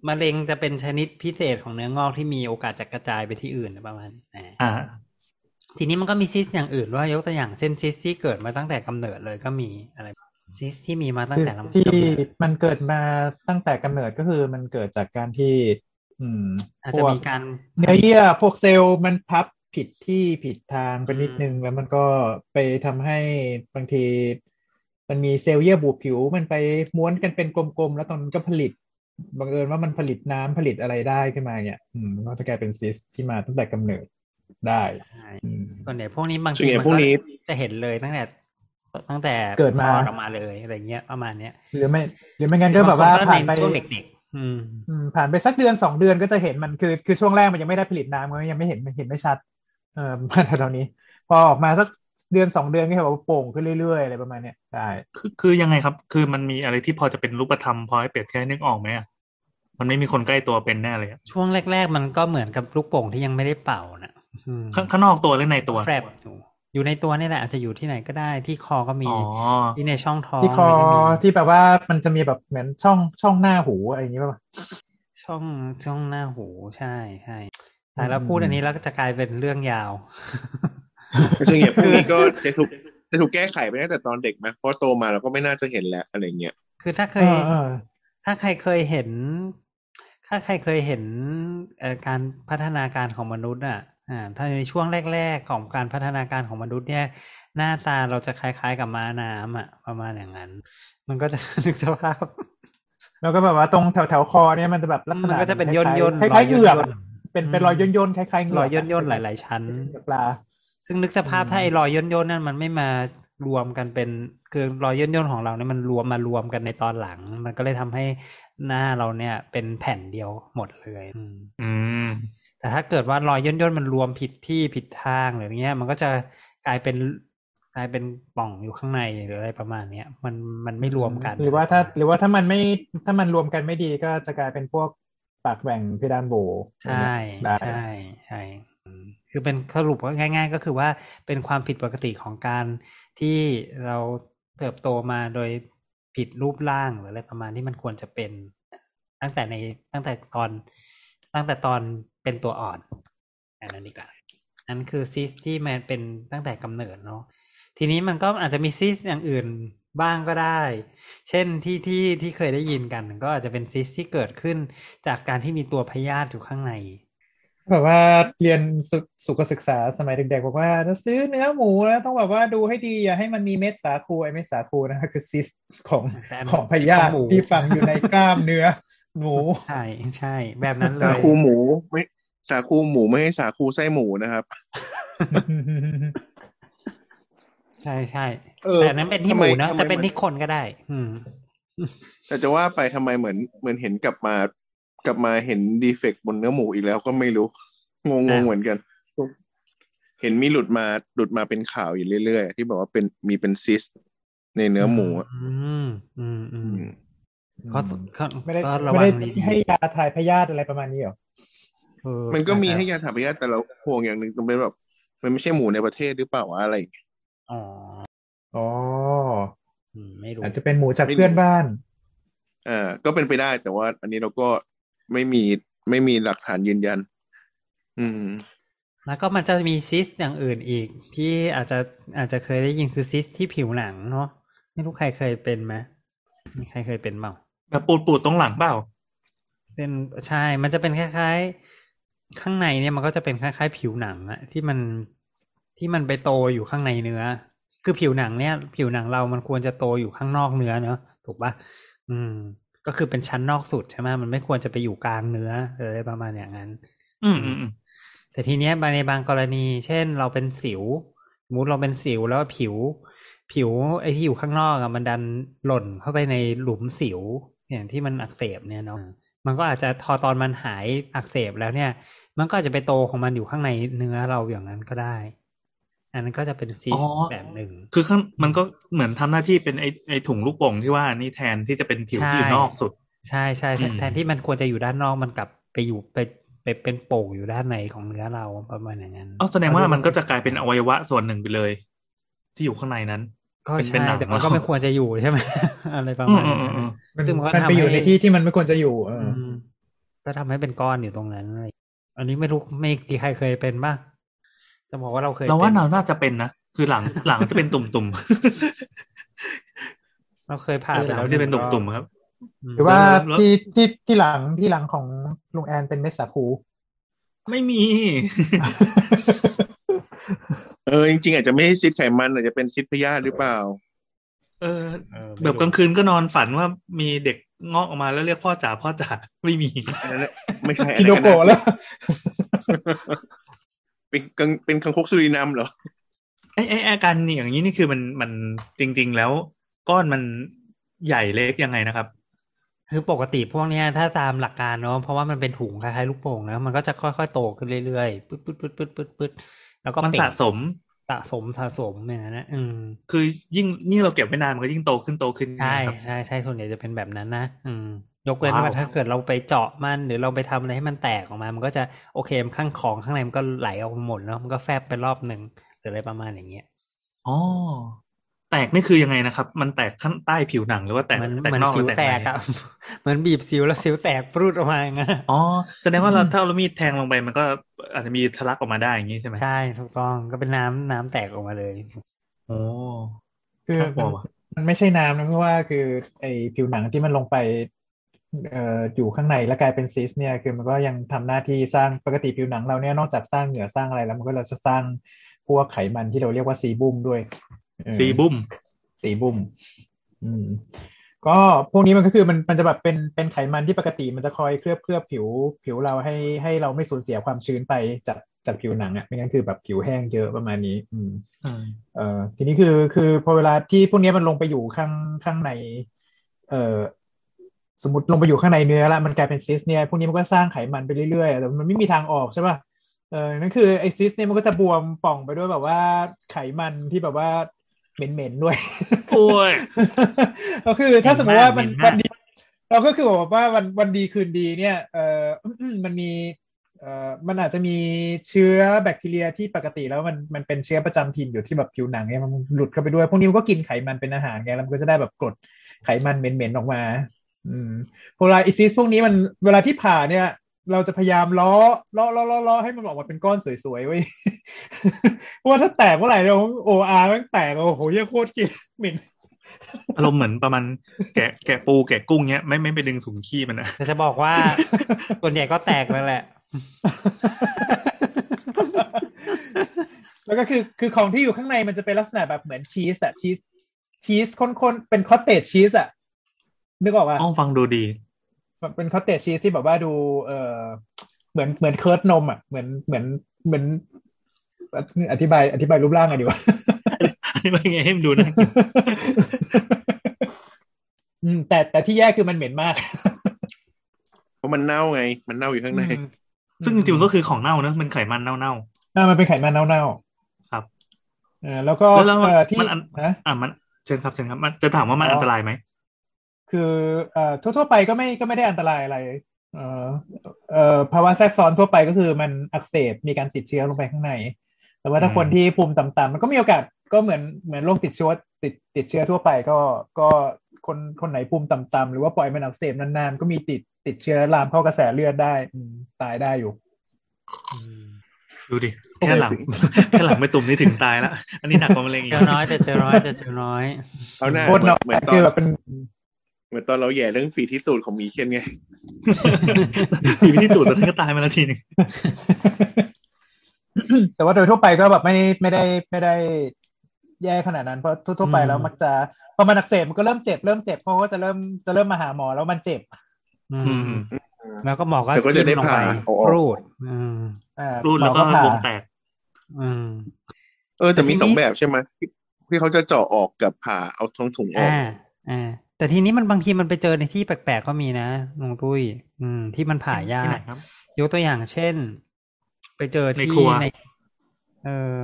มะเร็งจะเป็นชนิดพิเศษของเนื้องอกที่มีโอกาสจะกระจายไปที่อื่นประมาณนี้อ่าอ่าทีนี้มันก็มีซิสอย่างอื่นว่ายกตัวอย่างเช่นซิสที่เกิดมาตั้งแต่กำเนิดเลยก็มีอะไรซิสที่มีมาตั้งซิสแต่กำเนิดที่มันเกิดมาตั้งแต่กำเนิดก็คือมันเกิดจากการที่ อืมอาจจะมีการพวกเนื้อเยื่อพวกเซลล์มันพับผิดที่ผิดทางไปนิดนึง แล้วมันก็ไปทำให้บางที มันมีเซลล์เยื่อบุผิว มันไปม้วนกันเป็นกลมๆ แล้วตอนนั้นก็ผลิตบังเอิญว่ามันผลิตน้ำผลิตอะไรได้ขึ้นมาเนี่ย อืมมันก็จะกลายเป็นซิสที่มาตั้งแต่กำเนิดได้ใช่อืมส่วนใหญ่พวกนี้บางส่วนทีใหญ่มันพวกนี้จะเห็นเลยตั้งแต่ตั้งแต่เกิดมาคลอออกมาเลยอะไรเงี้ยประมาณเนี้ยหรือไม่หรือไม่งั้นก็แบบว่าบงคผ่านไปช่วงเด็กๆอืมอืม ผ่านไปสักเดือนสองเดือนก็จะเห็นมันคือคือช่วงแรกมันยังไม่ได้ผลิตน้ำมันยังไม่เห็นมันเห็นไม่ชัด เออมาแถวๆนี้ พอออกมาสักเดือนสองเดือนก็เห็นว่าโป่งขึ้นเรื่อยๆอะไรประมาณเนี้ยได้คือคือยังไงครับ คือมันมีอะไรที่พอจะเป็นรูปธรรมพอให้เปรียบเทียบให้นึกออกไหมอะมันไม่มีคนใกล้ตัวเป็นแน่เลยอะช่วงแรก ๆ มันก็เหมือนกับลูกโป่งที่ยังไม่ได้เป่านะอืมข้างข้างนอกตัวหรือในตัวแฟบ อยู่อยู่ในตัวนี่แหละอาจจะอยู่ที่ไหนก็ได้ที่คอก็มีอ๋อที่ในช่องท้องที่คอก็มีที่แบบว่ามันจะมีแบบเหมือนช่องช่องหน้าหูอะไรอย่างงี้ป่ะช่องช่องหน้าหูใช่ใช่แต่แล้วอืมพูดอันนี้แล้วก็จะกลายเป็นเรื่องยาวส่วนใหญ่พวกนี้ก็จะถูกจะถูกแก้ไขไปตั้งแต่ตอนเด็กไหมเพราะโตมาเราก็ไม่น่าจะเห็นแล้วอะไรเงี้ยคือถ้าเคเอยอเออถ้าใครเคยเห็น ถ้าใครเคยเห็นเอ่อการพัฒนาการของมนุษย์อะ อ่าถ้าในช่วงแรก ๆ ของการพัฒนาการของมนุษย์เนี่ย หน้าตาเราจะคล้ายๆกับม้าน้ำอะ ประมาณอย่างนั้น มันก็จะนึกสภาพแล้วก็แบบว่าตรงแถวแถวๆคอเนี่ยมันจะแบบลักษมันณะก็จะเป็นคล้ายๆย่นๆคล้ายๆเหงือกรอยย่อะนๆเป็นเป็นอืมรอยย่นย่นๆคล้ายๆเหงืรออกยย่นๆหลาย ๆ ชั้นเหงือกปลาซึ่งนึกสภาพอืมถ้าไอ้รอยย่นย่นๆนั่นมันไม่มารวมกันเป็นคือรอยย่นย่นๆของเราเนี่ยมันรวมมารวมกันในตอนหลัง มันก็เลยทำให้หน้าเราเนี่ยเป็นแผ่นเดียวหมดเลย อืมอืม แต่ถ้าเกิดว่ารอยย่นย่นๆมันรวมผิดที่ผิดทางหรืออย่างเงี้ย มันก็จะกลายเป็นกลายเป็นป่องอยู่ข้างในหรืออะไรประมาณเนี้ยมันมันไม่รวมกัน หรือว่าถ้า หรือว่าถ้ามันไม่ถ้ามันรวมกันไม่ดีก็จะกลายเป็นพวกปากแหว่งเพดานโบใช่ได้ใช่ใช่อืมคือเป็นสรุปว่าง่าย ๆ ก็คือว่าเป็นความผิดปกติของการที่เราเติบโตมาโดยผิดรูปร่างหรืออะไรประมาณที่มันควรจะเป็นตั้งแต่ในตั้งแต่ตอนตั้งแต่ตอน เป็นตัวอ่อนอันนั้นดีกว่านั่นคือซิสที่มันเป็นตั้งแต่กำเนิดเนาะทีนี้มันก็อาจจะมีซิสอย่างอื่นบ้างก็ได้ เช่นที่ที่ที่เคยได้ยินกันก็อาจจะเป็นซิสที่เกิดขึ้นจากการที่มีตัวพยาธิอยู่ข้างในแบบว่าเรียนสุสุขศึกษาสมัยเด็กๆบอกว่าถ้าซื้อเนื้อหมูแล้วต้องแบบว่าดูให้ดีอย่าให้มันมีเม็ดสาคูไอ้เม็ดสาคูนะคือซิสของแต่อันของพยาขอธิงหมูที่ฝังอยู่ในกล้ามเนื้อ หมูใช่ใช่ แบบนั้นเลสายคูหมูไม่สาคูหมูไม่ให้สาคูไส้หมูนะครับ ใช่ใช่เออแต่อันนั้นเป็นที่ทำหไมมูนะทำไมแต่เป็นมันที่คนก็ได้ อืมแต่จะว่าไปทำไมเหมือนเหมือนเห็นกลับมากลับมาเห็นดีเฟกต์บนเนื้อหมูอีกแล้วก็ไม่รู้ งงอ้างวๆเหมือนกัน เห็นมีหลุดมาหลุดมาเป็นข่าวอยู่เรื่อยๆที่บอกว่าเป็นมีเป็นซิสในเนื้อหมูอะอืมอืมอือืมม ก็ก็ไม่ได้ก็ระไม่วัได้งดีให้ยาถ่ายพยาธิอะไรประมาณนี้เหรอๆเออมันก็มีอาจจะให้ยาถ่ายพยาธิแต่เราห่วงอย่างหนึ่งตรงเป็นแบบ มันไม่ใช่หมูในประเทศหรือเปล่าวะอะไรอย่างเงี้ยอ๋ออ๋ออืมไม่รู้อาจจะเป็นหมูจากไม่รู้เพื่อนบ้านอ่าก็เป็นไปได้แต่ว่า อันนี้เราก็ไม่มีไม่มีหลักฐานยืนยัน อืม แล้วก็มันจะมีซิสอย่างอื่นอีก ที่อาจจะอาจจะเคยได้ยินคือซิสที่ผิวหนังเนาะไม่รู้ใครเคยเป็นไหมมีใครเคยเป็นเปล่า แบบปูดปูดๆตรงหลังเปล่า เป็นใช่ มันจะเป็นคล้ายๆ ข้างในเนี่ยมันก็จะเป็นคล้ายๆ ผิวหนังอะที่มันที่มันไปโตอยู่ข้างในเนื้อ คือผิวหนังเนี่ย ผิวหนังเรามันควรจะโตอยู่ข้างนอกเนื้อเนอะถูกปะอืม ก็คือเป็นชั้นนอกสุดใช่ไหมมันไม่ควรจะไปอยู่กลางเนื้ออะไรประมาณอย่างนั้นอืมอืมอืมแต่ทีเนี้ยในบางกรณี เช่นเราเป็นสิวสมมติเราเป็นสิวแล้วผิว ผิวไอ้ที่อยู่ข้างนอกอะมันดันหล่นเข้าไปในหลุมสิว อย่างที่มันอักเสบเนี่ยเนาะมันก็อาจจะพอตอนมันหายอักเสบแล้วเนี่ย มันก็อาจจะไปโตของมันอยู่ข้างในเนื้อเราอย่างนั้นก็ได้ อันนั้นก็จะเป็นซีสต์แบบหนึ่ง คือข้างมันก็เหมือนทำหน้าที่เป็นไอไอถุงลูกโป่งที่ว่านี่แทนที่จะเป็นผิวที่อยู่ใช่นอกสุด ใช่ใช่แทนอืมแทนที่มันควรจะอยู่ด้านนอกมันกลับไปอยู่ไปไปเป็นโป่งอยู่ด้านในของเนื้อเราประมาณอย่างนั้นอ๋อแสดงว่ามันก็จะกลายเป็นอวัยวะส่วนหนึ่งไปเลย ที่อยู่ข้างในนั้น ก็เป็นเป็นใช่หนังแต่มันก็เนอะไม่ควรจะอยู่ใช่ไหมอะไรประอืมาณมอืนั้มนอืมมันซึ่งมันก็มันทำไปอยู่ให้ในที่ที่มันไม่ควรจะอยู่เอออืมก็ทำให้เป็นก้อนอยู่ตรงนั้นเลยอันนี้ไม่รู้ไม่มีใครเคยเป็นบ้างจะบอกว่าเราเคยเราว่าป็นเราน่าจะเป็นนะคือหลังหลังจะเป็นตุ่มตุ่มเราเคยผ่าเออไปหลัแล้วงจะเป็นหตุ่งมรอบตุ่มครับมหรือว่าแล้วที่ที่ที่หลังที่หลังของลุงแอนเป็นเม็ดสาคูไม่มี เออจริงๆอาจจะไม่ใช่ซิดไขมันอาจจะเป็นซิดพยาธิหรือเปล่า เออเออไม่แบบรู้กลางคืนก็นอนฝันว่ามีเด็กงอกออกมาแล้วเรียกพ่อจ๋าพ่อจ๋าไม่มีอันนั้นนะไม่ใช่อักินโนนั้นก็โกะน่าแล้วเป็นกังเป็นคังคกสุรินัมเหรอไอ้ไอ้อาการนี่อย่างนี้นี่คือมันมันจริง ๆ แล้วก้อนมันใหญ่เล็กยังไงนะครับ คือปกติพวกเนี้ยถ้าตามหลักการเนาะเพราะว่ามันเป็นถุงคล้ายๆลูกโป่งนะมันก็จะค่อยๆโตขึ้นเรื่อยๆปึ๊ดปึ๊ดปึ๊ดปึ๊ดปึ๊ดปึ๊ด แล้วก็มันเป่งสะสมสะสมสะสมอย่างนั้นนะอืมคือยิ่งยิ่งเราเก็บไว้นานมันก็ยิ่งโตขึ้นโตขึ้นใช่ครับใช่ใช่ส่วนใหญ่จะเป็นแบบนั้นนะอืมยกเว้นว้าวว่าถ้าเกิดเราไปเจาะมันหรือเราไปทำอะไรให้มันแตกออกมา มันก็จะโอเคมนข้างของข้างในมันก็ไหลออกมาหมดเนาะมันก็แฟบไปรอบหนึ่งหรืออะไรประมาณอย่างเงี้ยอ๋อ แตกนี่คือยังไงนะครับ มันแตกข้างใต้ผิวหนังหรือว่าแตกมันแตกมันนอกหสิรืวอแตกแตในกอะเหมือนบีบสิวแล้วสิวแตกปรุดออกมาอย่างเงี้ยอ๋อแสดงว่าเราถ้าเรามีดแทงลงไปมันก็อาจจะมีทะลักออกมาได้อย่างนี้ใช่ไหมใช่ถูกต้องก็เป็นน้ำน้ำแตกออกมาเลยอโอ้คือน่ากลัมัวนว่ะมันไม่ใช่น้ำนะเพราะว่าคือไอผิวหนังที่มันลงไปเอ่ออยู่ข้างในแล้วกลายเป็นซิสเนี่ยคือมันก็ยังทำหน้าที่สร้างปกติผิวหนังเราเนี่ยนอกจากสร้างเหงื่อสร้างอะไรแล้วมันก็เราจะสร้างพวกไขมันที่เราเรียกว่าซีบุมด้วย เออซีบุ้มสีบุ้มอืมก็พวกนี้มันก็คือมันมันจะแบบเป็นเป็นไขมันที่ปกติมันจะคอยเคลือบเคลือบผิว ผิวเราให้ให้เราไม่สูญเสียความชื้นไปจากจากผิวหนังอะไม่งั้นคือแบบผิวแห้งเยอะประมาณนี้อืมอืมเอ่อทีนี้คือคือพอเวลาที่พวกนี้มันลงไปอยู่ข้างข้างใน เอ่อสมมติลงไปอยู่ข้างในเนื้อแล้วมันกลายเป็นซิสเนี่ยพวกนี้มันก็สร้างไขมันไปเรื่อยๆแต่มันไม่มีทางออกใช่ป่ะเออนั่นคือไอซิสเนี่ยมันก็จะบวมป่องไปด้วยแบบว่าไขมันที่แบบว่า เหม็นๆด้วยโอ้ยก็คือถ้าสมมติว่ามันเหม็นมากวันดี เราก็คือบอกว่าวันวันดีคืนดีเนี่ยเออมันมีเอ่อมันอาจจะมีเชื้อแบคทีเรียที่ปกติแล้วมันมันเป็นเชื้อประจำถิ่นอยู่ที่แบบผิวหนังเนี่ยมันหลุดเข้าไปด้วย พวกนี้มันก็กินไขมันเป็นอาหารไงแล้วมันก็จะได้แบบกรดไขมันเหม็นๆออกมา อืมโพลาอิซิสพวกนี้มันเวลาที่ผ่าเนี่ย เราจะพยายามล้อล้อล้อล้อล้อให้มันออกมาเป็นก้อนสวยๆไว้ยเพราะว่าถ้าแตกเมื่อไหร่เราโออาร์มันแตกโอ้โหเหี้ยโคตรกินเหม็นอารมณ์เหมือนประมาณแกะแกะปูแกะกุ้งเนี้ยไม่ไม่ไปดึงถุงขี้มันนะแต่จะบอกว่าส่วนใหญ่ก็แตกแล้วแหละ แล้วก็คือคือของที่อยู่ข้างในมันจะเป็นลักษณะแบบเหมือนชีสอะชีสชีสข้นๆเป็นคอตเตจชีสอะนึกออกป่ะอ้องฟังดูดีแบบ เป็น cottage cheese ที่แบบว่าดูเออเหมือนเหมือน curd นมอะเหมือนเหมือนเหมือน อธิบายอธิบายรูปร่างหน่อยดีกว่าอันนี้เป็นไงให้มันดูน่ากินอืมแต่แต่ที่แย่คือมันเหม็นมาก เพราะมันเน่าไง มันเน่าอยู่ข้างใน ซึ่งจริงๆมันก็คือของเน่าเนอะมันไขมันเน่าอ่ามันเป็นไขมันเน่าๆครับๆอ่าแล้วก็แล้วแล้วมันเอ่อที่มันอันฮะอะมันเชิญครับเชิญครับ มันจะถามว่ามันอ๋ออัอันตรายไหม คือเอ่อทั่วๆไปก็ไม่ก็ไม่ได้อันตรายอะไร เอ่อเอ่อภาวะแทรกซ้อนทั่วไปก็คือมันอักเสบมีการติดเชื้อลงไปข้างใน แต่ว่าถ้าอืมคนที่ภูมิต่ำๆมันก็มีโอกาสก็เหมือนเหมือนโรคติดเชื้อติดติดเชื้อทั่วไปก็ก็คนคนไหนภูมิต่ำๆหรือว่าปล่อยมันอักเสบนานๆ ก็มีติดติดเชื้อลามเข้ากระแสเลือดได้อืมตายได้อยู่ดูดิแค่หลังแค่หลังไม่ตุ่มนี่ถึงตายแล้ว อันนี้หนักกว่ามะเร็งอีเจกอน้อยแต่เจอน้อยแต่เจอน้อยเอาหน้าโคตรน้อยเหมือนตอคืนอแบบเป็น เหมือนตอนเราแย่เรื่องฝีที่ตูดของหมีเคนไงปีไปที่ตูดแล้วท่านก็ตายมาแล้วทีหนึงแต่ว่าโดยทั่วไปก็แบบไม่ไม่ได้ไม่ได้แย่ขนาดนั้นเพราะทั่วๆไปอืมแล้วมักจะพอมันอักเสบมันก็เริ่มเจ็บเริ่มเจ็บเพราะว่าจะเริ่มจะเริ่มมาหาหมอแล้วมันเจ็บ อือืมมแล้วก็หมอก็แต่ก็จะได้จิ้มลงผ่าไปเอาออกรูดอืมอ่ารูดแล้วก็หมอผ่าวงแตกอืมเออ แต่มีแต่ทีนี้สองแบบใช่ไหมที่ที่เขาจะเจาะออกกับผ่าเอาท้องถุงออกอ่าอ่า แต่ทีนี้มันบางทีมันไปเจอในที่แปลกๆก็มีนะลุงตุ้ย อืม ที่มันผ่ายาที่ไหนกครับยกตัวอย่างเช่น ไปเจอในที่ครัวใน เออ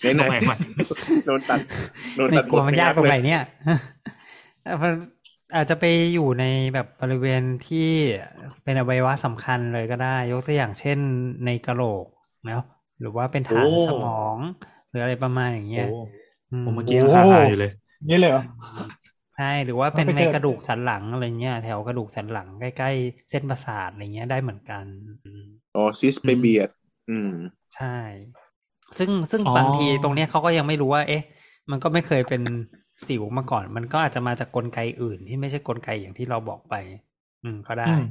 ไหนไหนตรงไหนวะโดนตัดโดนในตัดกลัวมันยากตรงไหนเลยเนี่ยเอ่อมันอาจจะไปอยู่ในแบบบริเวณที่เป็นอวัยวะสำคัญเลยก็ได้ ยกตัวอย่างเช่นในกระโหลกนะหรือว่าเป็นฐานโอ้สมอง หรืออะไรประมาณอย่างเงี้ยโอ้อืมผมเมื่อกี้ยังคาๆอยู่เลย นี่เลยเหรอ ใช่หรือว่าเป็นมันไปในเจอกระดูกสันหลังอะไรเงี้ยแถวกระดูกสันหลังใกล้ๆ เส้นประสาทอะไรเงี้ยได้เหมือนกันอืมอ๋อซิสไปเบียด อืม ใช่ ซึ่งซึ่งอ๋อบางทีตรงเนี้ยเขาก็ยังไม่รู้ว่า เอ๊ะ มันก็ไม่เคยเป็นสิวมาก่อน มันก็อาจจะมาจากกลไกอื่น ที่ไม่ใช่กลไกอย่างที่เราบอกไป อืมก็ได้อืม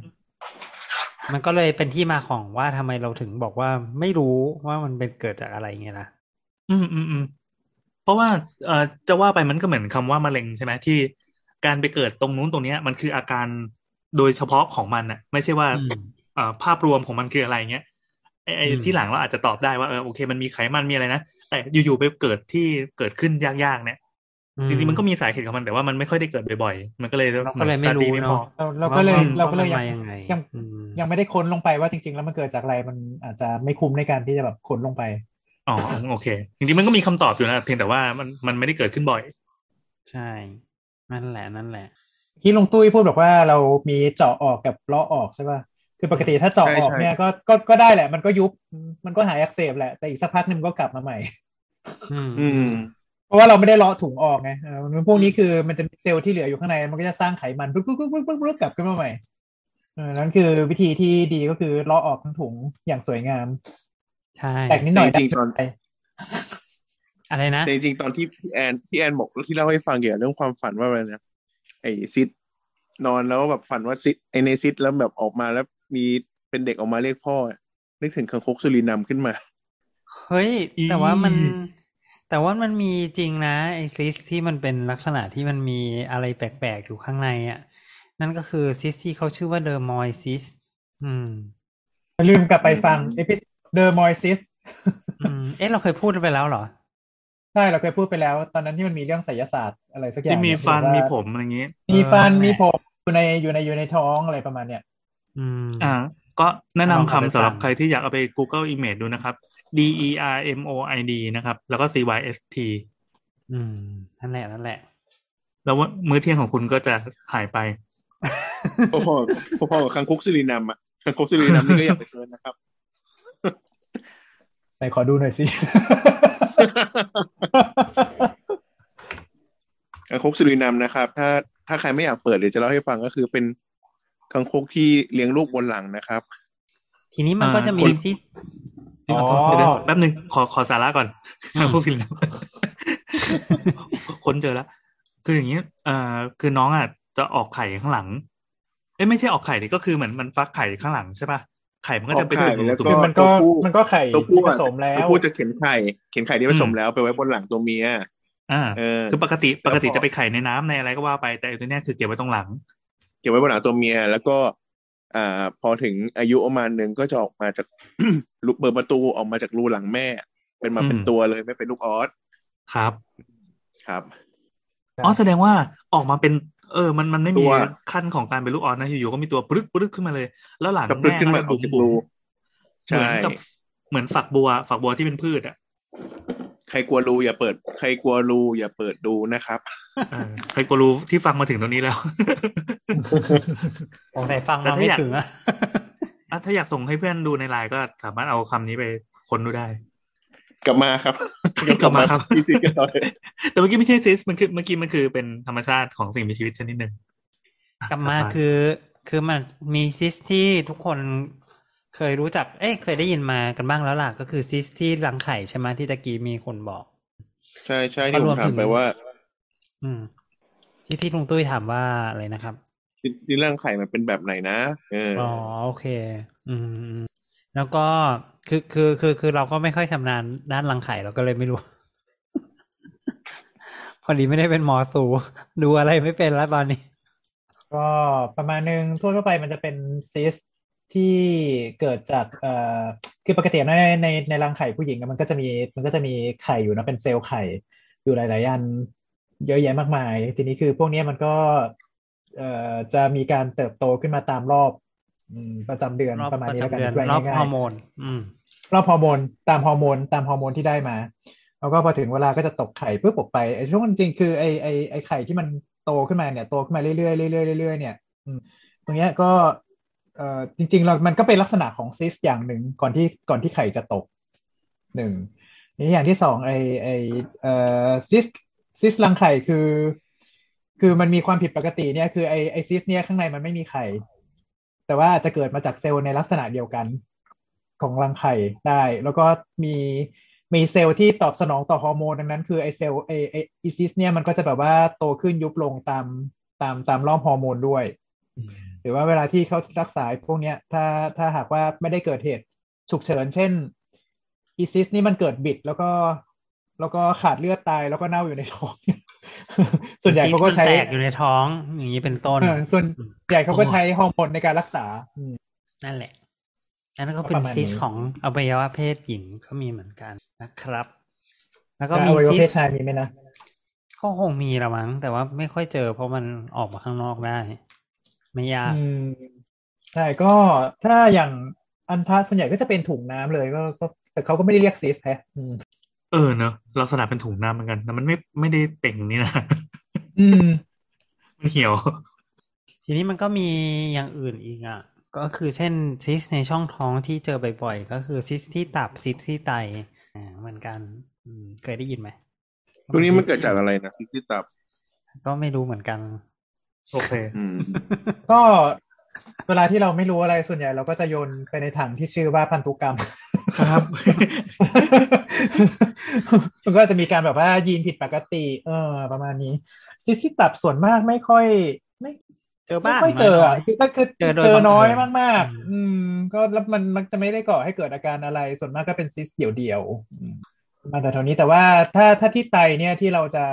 มันก็เลยเป็นที่มาของว่าทำไมเราถึงบอกว่าไม่รู้ว่ามันเป็นเกิดจากอะไรไงล่ะอืมอืมอืมเพ ราะว่าเอ่อจะว่าไปมันก็เหมือนคำว่ามะเร็งใช่ไหมที่การไปเกิดตรงนู้นตรงเนี้ย มันคืออาการโดยเฉพาะของมันน่ะไม่ใช่ว่าอืมเอ่อภาพรวมของมันคืออะไรเงี้ยไอ้ไอ้อืมที่หลังเราอาจจะตอบได้ว่าเออโอเค มันมีไขมันมีอะไรนะแต่อยู่ๆไปเกิดที่เกิดขึ้นยากๆเนี่ยอืจริงๆมันก็มีสาเหตุของมันแต่ว่ามันไม่ค่อยได้เกิดบ่อยๆ มันก็เลยเราก็เลยไม่รู้หอน study เนาะพอเราเราก็เลยว่เราก็เลยว่ยังมันมายังไงยังอืมยังไม่ได้ค้นลงไปว่าจริง ๆ แล้วมันเกิดจากอะไรมันอาจจะไม่คุ้มในการที่จะแบบค้นลงไป อ๋อโอเคจริงๆมันก็มีคำตอบอยู่นะเพียงแต่ว่ามันมันไม่ได้เกิดขึ้นบ่อย ใช่ นั่นแหละนั่นแหละ ที่ลุงตุ้ยพูดบอกว่าเรามีเจาะออกกับเลาะออกใช่ป่ะคือปกติถ้าเจาะออกใช่ใช่เนี่ยก็ก็ก็ได้แหละ มันก็ยุบมันก็หายอักเสบแหละ แต่อีกสักพักหนึงมันก็กลับมาใหม่อืมอืมเพราะว่าเราไม่ได้เลาะถุงออกไงเออมันพวกนี้คือมันจะมีเซลล์ที่เหลืออยู่ข้างใน มันก็จะสร้างไขมันปุ๊บปุ๊บปุ๊บปุ๊บปุ๊บปุ๊บกลับขึ้นมาใหม่เออนั่นคือวิธีที่ดีก็คือเลาะออกทั้งถุงอย่างสวยงาม ใช่แตกนิดหน่อยจริงๆตอนได้อะไรนะแต่จริงๆตอนที่พี่แอนพี่แอนบอกที่เล่าให้ฟังเกี่ยวกับเรื่องความฝันว่าอะไรนะไอ้ซิดนอนแล้วแบบฝันว่าซิดไอในซิดแล้วแบบออกมาแล้วมีเป็นเด็กออกมาเรียกพ่ออะนึกถึงคางคกสุรินามขึ้นมา เฮ้ยอีแต่ว่ามัน แต่ว่ามันมีจริงนะไอซิสที่มันเป็นลักษณะที่มันมีอะไรแปลกๆอยู่ข้างในอะ นั่นก็คือซิสที่เขาชื่อว่า dermoid cyst อืมอย่าลืมกลับไปฟัง epidermoid cyst อืมเอ๊ะเราเคยพูดไปแล้วเหรอ ใช่เราเคยพูดไปแล้ว ตอนนั้นที่มันมีเรื่องไสยศาสตร์อะไรสักอย่างที่มีเยฟันที่ว่ามีผมอะไรอย่างงี้มีฟันเออมีผมอยู่ในอยู่ในอยู่ในท้องอะไรประมาณเนี้ยอืมอ่า ก็แนะนำลองเอาไปคำสำหรับฟังใครที่อยากเอาไป Google Image ดูนะครับ D E R M O I D นะครับ แล้วก็ C Y S T อืมนั่นแหละนั่นแหละ แล้วว่ามื้อเที่ยงของคุณก็จะหายไปพอๆพอๆกับคังคกสุรินามอะคังคกสุรินามนี่ก็อยากไปเชิญนะครับ ไหนขอดูหน่อยสิคังคกสุรินามนะครับ ถ้าถ้าใครไม่อยากเปิดเดี๋ยวจะเล่าให้ฟังก็คือเป็นคังคกที่เลี้ยงลูกบนหลังนะครับ ทีนี้มันก็จะมีคุณซิสอ๋อเดี๋ยวๆแป๊บหนึ่งขอขอสาระก่อนอืมพูดสิแล้วค้นเจอแล้ว คืออย่างนี้เอ่อคือน้องอะจะออกไข่ข้างหลังเอ้ยไม่ใช่ออกไข่ดิก็คือเหมือนมันฟักไข่ข้างหลังใช่ป่ะ ไข่มันก็จะไปออกไข่อยู่แล้วตรงคือก็มันก็ตัวผู้มันก็ไข่ตัวผู้ที่ผอะสมแล้วตัวผู้จะเข็นไข่ เข็นไข่ที่ผสมแล้วไปไว้บนหลังตัวเมียอ่าเออคือปกติแล้วพอปกติจะไปไข่ในน้ำในอะไรก็ว่าไปแต่ไอ้ตัวเนี้ยคือเก็บไว้ตรงหลัง เก็บไว้บนหลังตัวเมีย แล้วก็ อ่า พอถึงอายุประมาณหนึ่งก็จะออกมาจากลูกเปิดประตูออกมาจากรูหลังแม่ เป็นมาเป็นอืมตัวเลยไม่เป็นลูกออสครับ ครับครับอ๋อแสดงว่าออกมาเป็น เออ มันมันไม่มีตัวขั้นของการเป็นลูกออสนะอยู่ๆก็มีตัวปรึกปรึกขึ้นมาเลย แล้วหลังกระปรึกแม่ขึ้นก็มาจะออบุ๋กมจากบุ๋รูมเหมืใช่อนกับเหมือนฝักบัว ฝักบัวที่เป็นพืชอะใครกลัวรูอย่าเปิด ใครกลัวรูอย่าเปิดดูนะครับเออใครก็รู้ที่ฟังมาถึงตรงนี้แล้วสงสัยฟังแต่มาถ้าไม่อยากถึงอะอะถ้าอยากส่งให้เพื่อนดูในไลน์ก็สามารถเอาคำนี้ไปค้นดูได้ กลับมาครับกลับมาครับพี่ซิกันต่อเลยแต่เมื่อกี้ไม่ใช่ซิสมันคือเมื่อกี้มันคือเป็นธรรมชาติของสิ่งมีชีวิตชนิดหนึ่งอะกลับมาคือคือมันมีซิสที่ทุกคนเคยรู้จัก เอ้ยเคยได้ยินมากันบ้างแล้วล่ะ ก็คือซิสที่รังไข่ใช่ไหมที่ตะกี้มีคนบอก ใช่ใช่ที่ผมถามไปว่า อืม ที่ที่ลุงตุ้ยถามว่าอะไรนะครับที่ที่ร่างไข่มันเป็นแบบไหนนะเออออ๋อโอเค อืมอืม แล้วก็คือคือคือคือเราก็ไม่ค่อยชำนาญด้านรังไข่เราก็เลยไม่รู้ พอดีไม่ได้เป็นหมอสูดูอะไรไม่เป็นแล้วตอนนี้ ก็ประมาณนึงทั่วทั่วไปมันจะเป็นซิสที่เกิดจากเอ่อคือปกติในในในรังไข่ผู้หญิงมันก็จะมีมันก็จะมีไข่อยู่นะเป็นเซลล์ไข่อยู่หลายๆอันเยอะแยะมากมาย ทีนี้คือพวกนี้มันก็เอ่อจะมีการเติบโตขึ้นมาตามรอบ ประจำเดือนรอบประมาณประนี้แล้วจำกันเดือนแปลรอบง่ายฮอๆร์โมนอืมรอบฮอร์โมนตามฮอร์โมนตามฮอร์โมนที่ได้มา แล้วก็พอถึงเวลาก็จะตกไข่ปุ๊บออกไปไอ้ช่วงจริงๆคือไอ้ไอ้ไอ้ไข่ที่มันโตขึ้นมาเนี่ยโตขึ้นมาเรื่อยๆเรื่อยๆเรื่อยๆเนี่ยอืมตรงเนี้ยก็เอ่อจริงๆเรามันก็เป็นลักษณะของซิสอย่างหนึ่งก่อนที่ก่อนที่ไข่จะตกหนึ่งนี่อย่างที่สองไอ้ไอ้เอ่อซิสซิสรังไข่คือ คือมันมีความผิดปกติเนี่ยคือไอ้ไอ้ซิสเนี่ยข้างในมันไม่มีไข่ แต่ว่าจะเกิดมาจากเซลล์ในลักษณะเดียวกัน ของรังไข่ได้ แล้วก็มีมีเซลล์ที่ตอบสนองต่อฮอร์โมนดังนั้น คือไอเซลล์ไอไออีซิสเนี่ยมันก็จะแบบว่าโตขึ้นยุบลงตามตามตามรอบฮอร์โมนด้วย หรือว่าเวลาที่เขารักษาพวกเนี้ยถ้าถ้าหากว่าไม่ได้เกิดเหตุฉุกเฉินเช่นอีซิสนี่มันเกิดบิด แล้วก็ แล้วก็ขาดเลือดตายแล้วก็เน่าอยู่ในท้อง ส่วนใหญ่เขาก็ใช้แตกอยู่ในท้องอย่างนี้เป็นต้นเออส่วนใหญ่เขาก็ใช้ฮอร์โมนในการรักษาอืมนั่นแหละอันนั้นก็ก็เป็ประมาณซิสนี้ของอวัยวะเพศหญิงก็มีเหมือนกันนะครับ แล้วก็แล้วมีซิสอวัยวะเพศชายมีไหมนะก็คงมีละมั้งแต่ว่าไม่ค่อยเจอเพราะมันออกมาข้างนอกได้ ไม่ยากอืมใช่ก็ถ้าอย่างอัณฑะส่วนใหญ่ก็จะเป็นถุงน้ำเลยก็ก็แต่เขาก็ไม่ได้เรียกซิสแฮะอืม เออเนอะลักษณะเป็นถุงน้ำเหมือนกันแต่มันไม่ไม่ได้เป่งนี่นะอืม มันเหี่ยว ทีนี้มันก็มีอย่างอื่นอีกอะ ก็คือเช่นซิสในช่องท้องที่เจอบ่อยๆ ก็คือซิสที่ตับซิสที่ไตอ่าเหมือนกันอืมเคยได้ยินไหมพวกนี้มันเกิดจากอะไรนะซิสที่ตับ ก็ไม่รู้เหมือนกัน โอเคอืมก็ เวลาที่เราไม่รู้อะไรส่วนใหญ่ เราก็จะโยนไปในถังที่ชื่อว่าพันธุกรรมครับ มันก็จะมีการแบบว่ายีนผิดปกติ เออ ประมาณนี้ซิสที่ตับส่วนมากไม่ค่อย ไม่เจอไม่บ้างค่อยเจออะคือก็คือเจอโดยเจอบังเอิญน้อยมากอืมๆอืม ก็แล้วมันมักจะไม่ได้ก่อให้เกิดอาการอะไร ส่วนมากก็เป็นซิสเดี่ยวๆอืมมาแต่เท่านี้แต่ว่าถ้าถ้าที่ไตเนี่ยที่เราจะ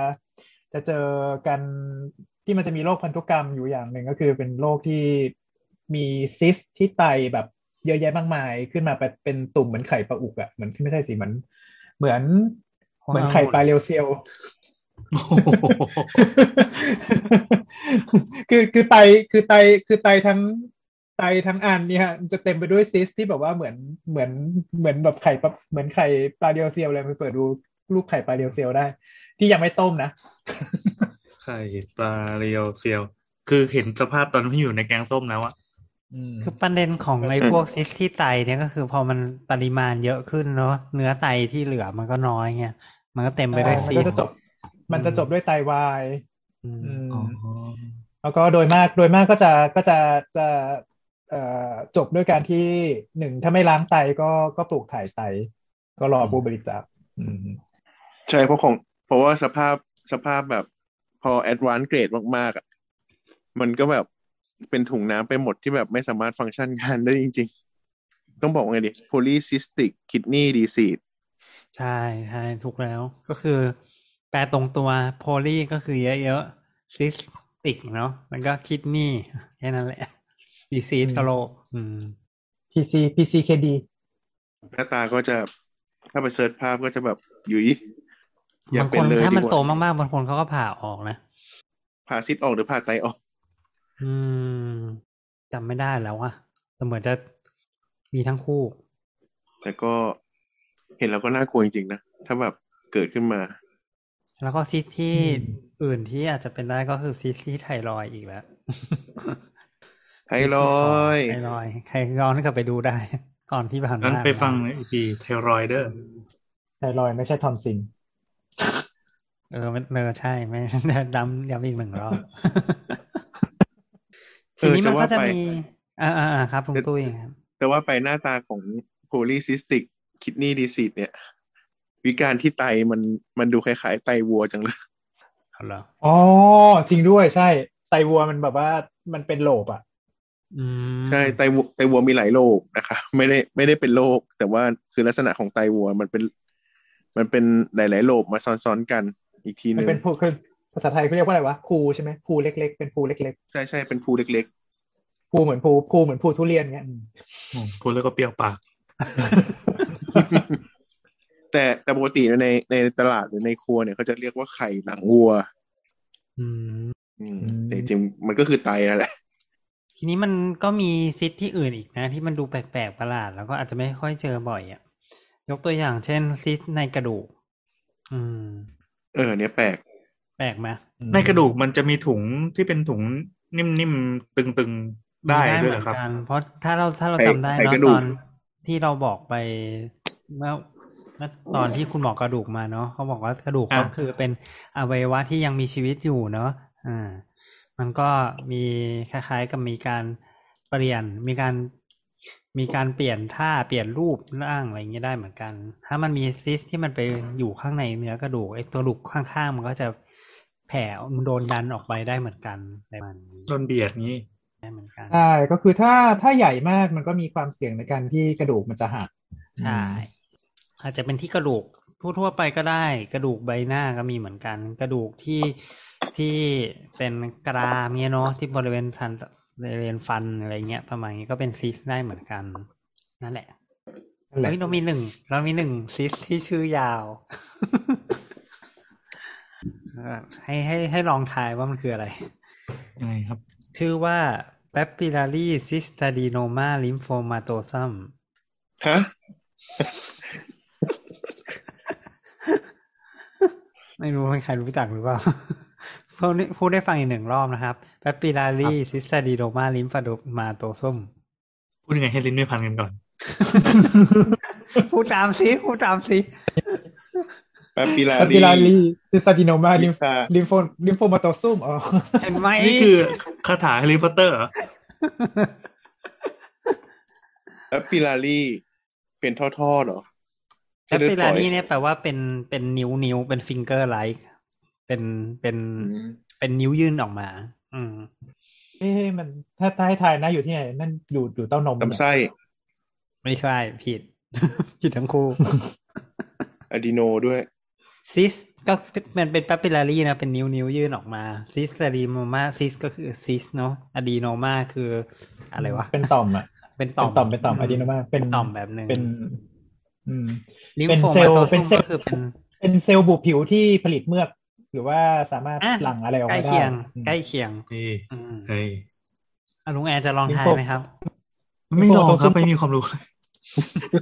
จะเจอกันที่มันจะมีโรคพันธุกรรมอยู่อย่างหนึ่งก็คือเป็นโรคที่ มีซิสที่ไตแบบเยอะแยะมากมายขึ้นมาเป็นตุ่มเหมือนไข่ปลาอุกอะเหมือนไม่ใช่สิเหมือน เหมือน เหมือนไข่ปลาเรียวเซียวคือคือไตคือไตคือไตทั้งไตทั้งอันเนี่ยมันจะเต็มไปด้วยซิสที่แบบว่าเหมือนเหมือนเหมือนแบบไข่ปลาเหมือนไข่ปลาเรียวเซียวเลยไปเปิดดูรูปไข่ปลาเรียวเซียวได้ ที่ยังไม่ต้มนะไข่ปลาเรียวเซียว คือเห็นสภาพตอนที่อยู่ในแกงส้มแล้วอะ คือประเด็นของไอ้พวกซิสที่ไตเนี่ยก็คือพอมันปริมาณเยอะขึ้นเนาะเนื้อไตที่เหลือมันก็น้อยไงมันก็เต็มไปด้วยมันซีก็สจะจบ มันจะจบด้วยไตวายอืมอืมอ๋อแล้วก็โดยมากโดยมากก็จะก็จะจะเอ่อจบด้วยการที่หนึ่งถ้าไม่ล้างไตก็ก็ปลูกถ่ายไต ก็รอผู้บริจาคอืมใช่เพราะของเพราะว่าสภาพสภาพแบบพอ advanced grade มากๆอะมันก็แบบ เป็นถุงน้ำไปหมดที่แบบไม่สามารถฟังก์ชันงานได้จริง ๆ ต้องบอกว่าไงดิ polycystic kidney disease ใช่ใช่ถูกแล้วก็คือ แปลตรงตัว poly ก็คือเยอะๆ cystic เนาะมันก็ kidney แค่นั้นแหละ disease ก็โรคอืม PC PCKD หน้าตาก็จะถ้าไปเซิร์ชภาพก็จะแบบหยุยอยาบากงเป็คนนเลยถ้าดีมันกว่าโตมากๆบางคนเขาก็ผ่าออกนะผ่าซิดออกหรือผ่าไตออก อืมจำไม่ได้แล้วอะแต่เหมือนจะมีทั้งคู่ แต่ก็เห็นแล้วก็น่ากลัวจริงๆนะ ถ้าแบบเกิดขึ้นมา แล้วก็ซิสที่อืมอื่นที่อาจจะเป็นได้ก็คือซิสที่ไทรอยด์อีกแล้ว ไทรอยด์ไทรอยด์ใครย้อนกลับไปดูได้ ก่อนที่ผ่านงั้นมาไปฟังอีพีเทรอยเดอร์ไทรอยด์ไม่ใช่ทอมซินเออมันเออใช่ไม่ดำย้ำอีกหนึ่งรอบเอ ทีอนี้มันจะก็ว่าจะไปมีอ่าอ่าอ่าครับลุงตุ้ยครับแต่ว่าไปหน้าตาของ polycystic kidney disease เนี่ย วิการที่ไตมันมันดูคล้ายๆ ไตวัวจังเลยเอาเหรออ๋อจริงด้วยใช่ ไตวัวมันแบบว่ามันเป็นโลบอะอืมใช่ไตวัวไตวัวมีหลายโรคนะคะ ไม่ได้ไม่ได้เป็นโรคแต่ว่าคือลักษณะของไตวัวมันเป็น มันเป็นหลายๆโรคมาซ้อนๆกันอีกทีหมันนึ่งเป็น ภูคือภาษาไทยเขาเรียกว่าอะไรวะภูใช่ไหมภูเล็ก ๆ เป็นภูเล็กใช่ใช่เป็นภูเล็กๆภูเหมือนภูภูเหมือนภูทุเรียนเงี้ยอืมพูดแล้วก็เปรี้ยวปากๆแต่แต่ปกติในในตลาดหรือในครัวเนี่ยเขาจะเรียกว่าไข่หนังวัว อืมอืมแต่จริงๆมันก็คือไตนั่นแหละ ทีนี้มันก็มีซิสที่อื่นอีกนะ ที่มันดูแปลกๆประหลาด แล้วก็อาจจะไม่ค่อยเจอบ่อยอะยกตัวอย่างเช่นซิสในกระดูก อืม เออ เนี่ยแปลก แปลกไหมในกระดูกมันจะมีถุงที่เป็นถุงนิ่มๆตึงๆได้มีด้วยเหเหรมือครับกันเพราะถ้าเราถ้าเราไขจำได้ไขเนาะกระดูตกอนที่เราบอกไปเมื่อเมื่อตอนที่คุณหมอกระดูกมาเนาะเขาบอกว่ากระดูกอะก็คือเป็นอวัยวะที่ยังมีชีวิตอยู่เนาะอ่ามันก็มีคล้ายๆกับมีการเปลี่ยนมีการมีการเปลี่ยนท่าเปลี่ยนรูปร่างอะไรอย่างเงี้ยได้เหมือนกัน ถ้ามันมีซิสที่มันไปอยู่ข้างในเนื้อกระดูกไอ้ตัวกระดูกข้างๆ มันก็จะ แผ่มันโดนดันออกไปได้เหมือนกันในมันนี้โดนเบียดงี้ได้เหมือนกันใช่ก็คือถ้าถ้าใหญ่มากมันก็มีความเสี่ยงในการที่กระดูกมันจะหักใช่อาจจะเป็นที่กระดูกทั่วๆไปก็ได้ กระดูกใบหน้าก็มีเหมือนกัน กระดูกที่ที่เป็นกรามเนี่ยเนาะที่บริเวณฟันบริเวณฟันอะไรเงี้ย ประมาณนี้ก็เป็นซิสได้เหมือนกัน นั่นแหละนั่นแหละเฮ้ยเรามีหนึ่งเรามีหนึ่งซิสที่ชื่อยาวเออ ให้ให้ให้ลองทายว่ามันคืออะไร ยังไงครับ ชื่อว่า papillary cystadenoma lymphomatosum ฮะ ไม่รู้ว่าใครรู้จักหรือเปล่าพูดได้พูดได้ฟังอีกหนึ่งรอบนะครับ papillary cystadenoma lymphomatosum พูดยังไงให้ลิ้นไม่พันกันก่อน พูดตามสิพูดตามสิแปปิลาปาปิลารีซิสตาดิโนมาลิมค่ะลิมโฟลิมโฟมาโตซุมอ๋อเห็นไหมนี่คือคาถาแฮร์รี่พอตเตอร์เหรอแอปปิลารีเป็นท่อๆเหรอแอปเปิลานี่เนี่ยแปลว่าเป็นเป็นนิ้วนิ้วเป็นฟิงเกอร์ไลท์เป็นเป็นอืมเป็นนิ้วยื่นออกมา อืมเอ๊ะมันถ้าถ้าให้ทายนะอยู่ที่ไหนนั่นอยู่อยู่เต้านมลำไส้ ไม่ใช่ผิด ผิดทั้งคู่อะดีโนด้วย ซิสก็มันเป็นแปปปิลารีนะเป็นนิ้วนิ้วยื่นออกมาซิสเตอรีโมมาซิสก็คือซิสเนาะอะดีโนมาคืออะไรวะ เป็นต่อมอะ เป็นต่เป็อมนต่อมเป็นต่อมอะดีโนมาเป็นต่อมแบบหนึ่งเป็นอืมลิมเป็นโฟเซลล์มาโตเป็นเซลล์ก็คือเป็นเป็นเซลล์บุผิวที่ผลิตเมือก หรือว่าสามารถอะหลั่งอะไรออกใกล้มาได้เคียงอืมใกล้เคียงนี่อืมเฮ้ยอะลุงแอนจะลองทายไหมครับ ไม่ลองโฟโตครับซินไม่มีความรู้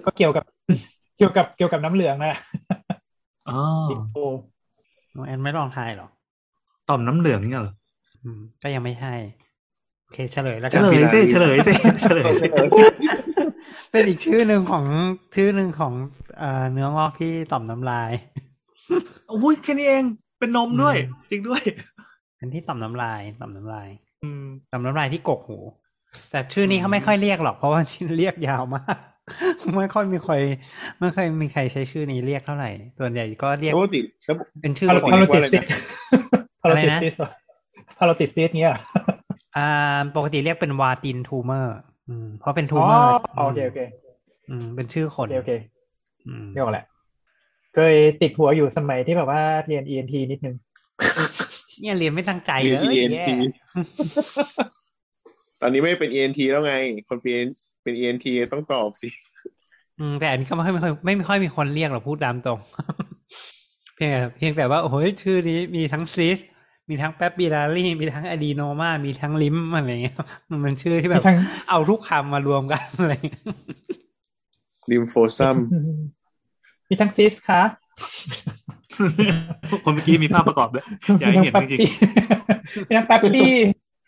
ก็เกี่ยวกับ เกี่ยวกับเกี่ยวกับน้ำเหลืองนะ อ๋อโอ้ลุงแอนไม่ลองทายหรอ ต่อมน้ำเหลืองเนี่ยเหรออืมก็ยังไม่ใช่ โอเคเฉลยแล้วเฉกันลยสิเฉลยสิเฉลยสิเป็นอีกชื่อหนึ่งของชื่อหนึ่งของเอ่อเนื้องอกที่ต่อมน้ำลายอุ้ยแค่นี้เองเป็นนมด้วยอืมจริงด้วยเป็นที่ต่อมน้ำลาย ต่อมน้ำลายอืมต่อมน้ำลายที่กกหู แต่ชื่อนี้เขาไม่ค่อยเรียกหรอกเพราะว่าชื่อเรียกยาวมาก ไม่ค่อยมีใครไม่ค่อยมีใครใช้ชื่อนี้เรียกเท่าไหร่ ส่วนใหญ่ก็เรียกปกติแล้วเป็นชื่อพาราคนพาราว่าติอะไรซิสนะพาราติอะไรนะซิสพาราติซิสเนี้ยอ่าปกติเรียกเป็นวาตินทูเมอร์ อืม เพราะเป็นทูอ๋อเมอร์โอเคโอเค อืม เป็นชื่อคโอนเคโอเคอืมเรียกว่าแหละ เคยติดหัวอยู่สมัยที่แบบว่าเรียน ENT นิดนึง เนี่ยเรียนไม่ตั้งใจเรีเลยนแย่ ENT ตอนนี้ไม่เป็น ENT แล้วไงคน เป็นเป็น ENT ต้องตอบสิ อืมแต่อันนี้ก็ไม่ค่อยไม่ค่อยไม่ไม่ค่อยมีคนเรียกหรอกพูดตามตรง เพียงแต่เพียงแต่ว่าโอ้โหชื่อนี้มีทั้งซิสมีทั้งแป๊บบิลารีมีทั้งอะดีโนมา มีทั้งลิมอะไรเงี้ย มันเป็นชื่อที่แบมีบทั้งเอาทุกคำมารวมกันอะไรเงี้ยริมโฟซัม มีทั้งซิสค่ะคนเมื่อกี้มีภาพประกอบด้วยอยากให้เห็นจริงมีทั้งแป๊บปี้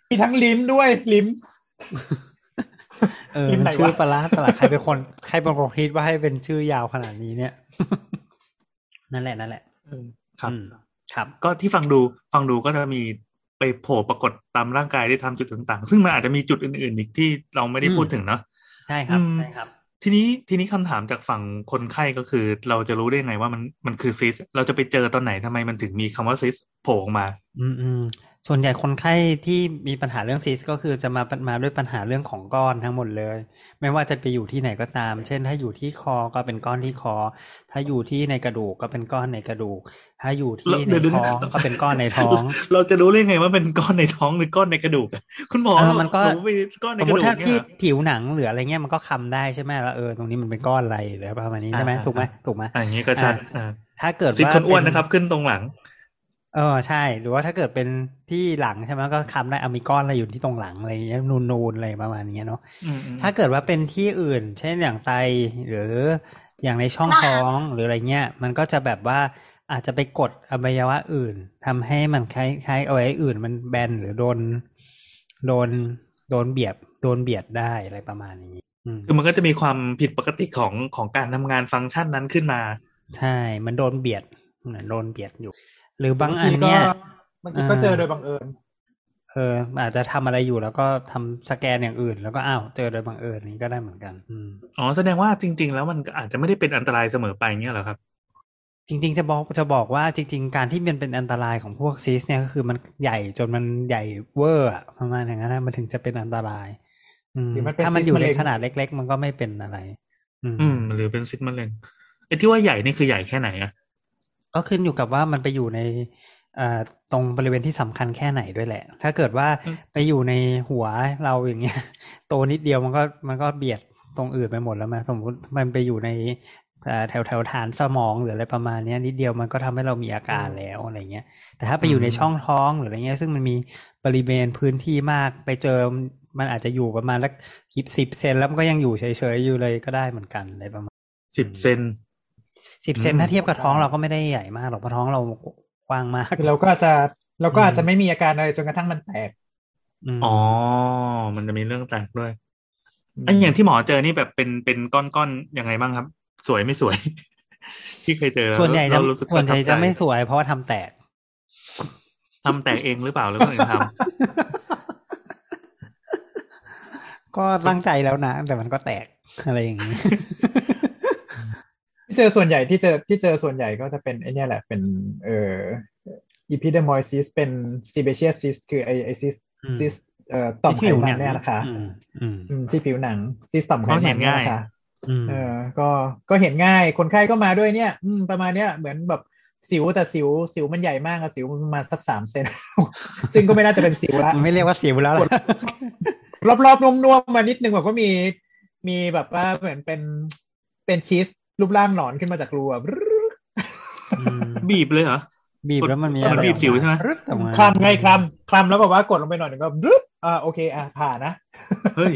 มีทั้งลิ้มด้วยลิ้ม เออลิมมันไหนชื่อวะประหลาดประหลาดใครเป็นคนใครเป็นคนคิดว่าให้เป็นชื่อยาวขนาดนี้เนี่ย นั่นแหละนั่นแหละๆครับอืมครับ ก็ที่ฟังดูฟังดูก็จะมีไปโผล่ปรากฏตามร่างกายได้ทำจุดต่างๆ ซึ่งมันอาจจะมีจุดอื่นๆอีกที่เราไม่ได้พูดถึงเนาะใช่ครับอืมใช่ครับ ทีนี้ทีนี้คำถามจากฝั่งคนไข้ก็คือ เราจะรู้ได้ไงว่ามันมันคือซิส เราจะไปเจอตอนไหนทำไมมันถึงมีคำว่าซิสโผล่ออกมา อืมอืม ส่วนใหญ่คนไข้ที่มีปัญหาเรื่องซิสก็คือจะมามาด้วยปัญหาเรื่องของก้อนทั้งหมดเลย ไม่ว่าจะไปอยู่ที่ไหนก็ตาม เช่น ถ้าอยู่ที่คอก็เป็นก้อนที่คอ ถ้าอยู่ที่ในกระดูกก็เป็นก้อนในกระดูก ถ้าอยู่ที่เดี๋ในยวเดี๋ยวท้องก็เป็นก้อนในท้อง เราจะรู้ได้ไงว่าเป็นก้อนในท้องหรือก้อนในกระดูกอะคุณหมอเออมันก็ผมไปก้อนในสมกมระติดูกถ้าเนี่ที่ยผิวหนังหรืออะไรเงี้ยมันก็คำได้ใช่ไหมแล้วเออตรงนี้มันเป็นก้อนอะไรหรือประมาณนี้ใช่ไหมอ่าถูกไหมถูกไหมอ่าอย่างนี้ก็ชัดอ่าถ้าเกิดซิสว่าคนอ้วนเป็นะครับขึ้นตรงหลัง เออใช่ หรือว่าถ้าเกิดเป็นที่หลังใช่ไหมก็คำได้เอามีก้อนอะไรอยู่ที่ตรงหลังอะไรเงี้ยนูนๆอะไรประมาณเนี้ยเนาะอืมอืมถ้าเกิดว่าเป็นที่อื่น เช่นอย่างไตหรืออย่างในช่องท้องหรืออะไรเงี้ย มันก็จะแบบว่าอาจจะไปกดอวัยวะอื่นทำให้มันคล้ายๆอวัยวะอื่น มันแบนหรือโดนโดนโดนเบียดโดนเบียดได้อะไรประมาณนี้อืมคือมันก็จะมีความผิดปกติของของการทำงานฟังก์ชันนั้นขึ้นมา ใช่ มันโดนเบียดเหมือนโดนเบียดอยู่ หรือบางอันเนี่ยบางทีก็เจอโดยบังเอิญเอออาจจะทำอะไรอยู่แล้วก็ทำสแกนอย่างอื่น แล้วก็อ้าวเจอโดยบังเอิญนี้ก็ได้เหมือนกันอืมอ๋อแสดงว่าจริง ๆ แล้วมันก็อาจจะไม่ได้เป็นอันตรายเสมอไปเงี้ยเหรอครับจริงๆจะบอกจะบอกว่าจริง ๆ การที่มันเป็นอันตรายของพวกซีสเนี่ยก็คือมันใหญ่จนมันใหญ่เวอร์อะประมาณอย่างนั้นนะมันถึงจะเป็นอันตรายอืมหรือมันเป็นถ้ามันอยู่ซีสมะในเร็งขนาดเล็ก ๆ มันก็ไม่เป็นอะไรอืมอืม หรือเป็นซิสมะเร็งไอ้ที่ว่าใหญ่นี่คือใหญ่แค่ไหนอะ ก็ขึ้นอยู่กับว่ามันไปอยู่ในอ่าตรงบริเวณที่สำคัญแค่ไหนด้วยแหละ ถ้าเกิดว่าไปอยู่ในหัวเราอย่างเงี้ย โตนิดเดียวมันก็มันก็เบียดตรงอื่นไปหมดแล้วมาสมมติมันไปอยู่ในอ่าแถวแถวฐานสมองหรืออะไรประมาณเนี้ยนิดเดียวมันก็ทำให้เรามีอาการแล้วอะไรเงี้ย แต่ถ้าไปอยู่ในช่องท้องหรืออะไรเงี้ย ซึ่งมันมีบริเวณพื้นที่มากไปเจอมันอาจจะอยู่ประมาณสักสิบเซนแล้วมันก็ยังอยู่เฉยๆอยู่เลยก็ได้เหมือนกันอะไรประมาณสิบเซน สิบเซนอืมถ้าเทียบกับท้องเราก็ไม่ได้ใหญ่มากหรอกเพราะท้องเรากว้างมากคือเราก็อาจจะเราก็อาจจะไม่มีอาการอะไรจนกระทั่งมันแตกมอ๋อ มันจะมีเรื่องแตกด้วยไอ้อย่างที่หมอเจอนี่แบบเป็นเป็นก้อนๆยังไงบ้างครับ สวยไม่สวย ที่เคยเจอแล้วส่วนใหญ่จะเรารู้สึกส่วนใหญ่ประทับจะใจไม่สวยเพราะว่าทำแตกทำแตกเองหรือเปล่าหรือคนอื่นทก็ตั้งใจแล้วนะ แต่มันก็แตกอะไรอย่างนี้ ที่เจอส่วนใหญ่ที่เจอที่เจอส่วนใหญ่ก็จะเป็นไอเนี่ยแหละเป็นเอ่อ epidermolysis เป็น sebaceous cyst คือไอไอซิสอืมซิสเอ่อต่อมไขที่ผิวมัหนเนี่ยนะคะอืมอืมอืมที่ผิวหนังซิสต่อมไขเพราะมัเห็นนเนี่ยง่ายนะคะอืมเออก็ก็เห็นง่ายคนไข้ก็มาด้วยเนี่ย อืมประมาณเนี้ยเหมือนแบบสิวแต่สิวสิวมันใหญ่มากอะสิวมันประมาณสักสามเซนซึ่งก็ไม่น่าจะเป็นสิวละมันไม่เรียกว่าสิวแล้วล่ะรอบๆนุ่มๆมานิดนึงแบบก็มีมีแบบว่าเหมือนเป็นเป็นชีส รูปร่างหนอนขึ้นมาจากรูอะอืมบีบเลยเหรอบีบแล้วมันมีมันบีบสิวใช่ไหมรึดออกมาคลำไงคลำคลำแล้วแบบว่ากดลงไปหน่อยหนึ่งก็รึบอ่าโอเคอะผ่านะเฮ้ย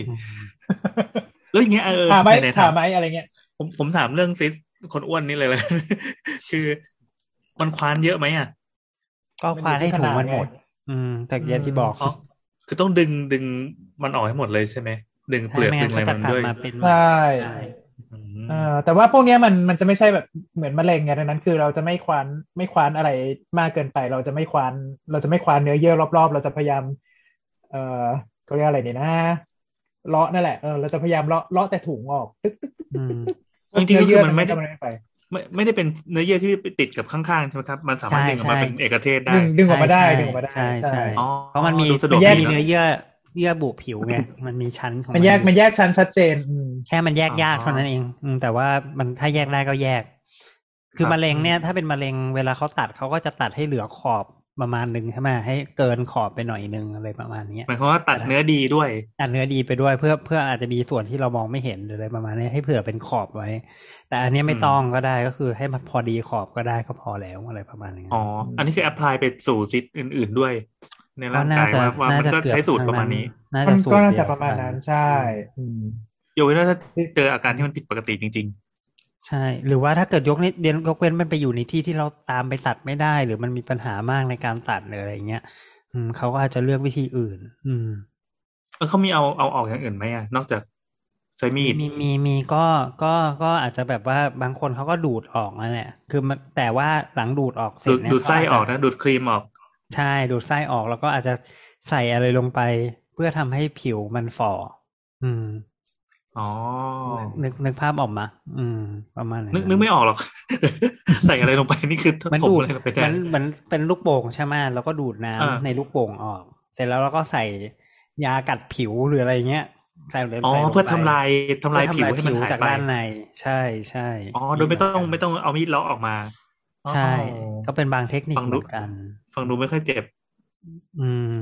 แล้วอย่างเงี้ยเออผ่าไหมไหนๆผ่าถามไหมอะไรเงี้ยผมผมถามเรื่องซิสคนอ้วนนี่เลยเลยคือมันควานเยอะไหมอะก็ควานให้ถุงมันหมด อืม แต่อย่างที่บอกอ๋อคือต้องดึงดึงมันออกให้หมดเลยใช่ไหมดึงเปลือกไม่ดึงั้งนอะไรก็จะมันกลับด้วยมาเป็นใช่ใช่ อืมเออแต่ว่าพวกเนี้ยมันมันจะไม่ใช่แบบเหมือนมะเร็งไงดังนั้น คือเราจะไม่ควานไม่ควานอะไรมากเกินไป เราจะไม่ควานเราจะไม่ควานเนื้อเยื่อรอบๆ เราจะพยายาม เออเขาเรียกอะไรดีนะเลาะนั่นแหละเออเราจะพยายามเลาะเลาะแต่ถุงออกตึ๊กตึ๊กอืมจริงๆก็คือมันไม่ได้เยื่อมันไม่ไปไม่ไม่ได้เป็นเนื้อเยื่อที่ไปติดกับข้างๆใช่ไหมครับ มันสามารถใช่ดึงออกมาใช่เป็นเอกเทศได้ ดึงดึงออกมาได้ใช่ดึงออกมาได้ใช่ใช่อ๋อเพราะมันมีดูสะดวกมันดีมีเนอะเนื้อเยื่อ เยื่อบุผิวไงมันมีชั้นของมันแยกอมันแยกชั้นชัดเจนอืมแค่มันแยกอ๋อยากเท่านั้นเองอืมแต่ว่ามันถ้าแยกได้ก็แยก คือครับมะเร็งเนี่ย ถ้าเป็นมะเร็งเวลาเขาตัดเขาก็จะตัดให้เหลือขอบประมาณหนึ่งใช่ไหมให้เกินขอบไปหน่อยนึงอะไรประมาณเนี้ยหมายความว่าตัดเนื้อดีด้วยอัดเนื้อดีไปด้วยเพื่อเพื่ออาจจะมีส่วนที่เรามองไม่เห็นหรืออะไรประมาณนี้ให้เผื่อเป็นขอบไว้ แต่อันเนี้ยไม่อืมต้องก็ได้ก็คือให้มันพอดีขอบก็ได้ก็พอแล้วอะไรประมาณนี้อ๋ออันนี้คือแอพพลายไปสู่ซิสอื่น ๆด้วย ในร่างกายว่าว่ามันก็ใช้สูตรประมาณนี้น่ามัจะนสูตรก็น่าเดีจะยวประมาณนั้นใช่อืมยกเว้นว่าถ้าเจออาการที่มันผิดปกติจริงใช่ หรือว่าถ้าเกิดยกนิดเดียวยกเว้นมันไปอยู่ในที่ที่เราตามไปตัดไม่ได้ หรือมันมีปัญหามากในการตัดหรืออะไรเงี้ยอืมเขาก็อาจจะเลือกวิธีอื่น อืมๆแล้วเขามีเอาเอาออกอย่างอื่นไหมอะนอกจากใช้มีดมีมีมีก็ก็ก็อาจจะแบบว่าบางคนเขาก็ดูดออกนั่นแหละคือมันแต่ว่าหลังดูดออกเสร็ดูจดเนี่ยดูดไส้ออกเขาาจนะจะดูดครีมออก ใช่ดูดไส้ออกแล้วก็อาจจะใส่อะไรลงไป เพื่อทำให้ผิวมันฝ่ออืมอ๋อ นึกนึกภาพออกมา อืม ประมาณนั้นนึกนึกไม่ออกหรอก ใส่อะไรลงไปนี่คือมันถมดูดอะไรลงไปแทมันนมันเป็นลูกโป่งใช่ไหมแล้วก็ดูดน้ำอ่าในลูกโป่งออก เสร็จแล้วเราก็ใส่ยากัดผิวหรืออะไรเงี้ยใส่ลงไปอ๋อเพื่อทำลายทำลายเพื่อผิวให้มันหายจากไปด้านใน ใช่ใช่อ๋อโดยไม่ต้องไม่ต้องเอามีดเลาะออกมา ใช่อ๋อก็เป็นบางเทคนิคฟังดูเหดูมือนกัน ฟังดูไม่ค่อยเจ็บ อืม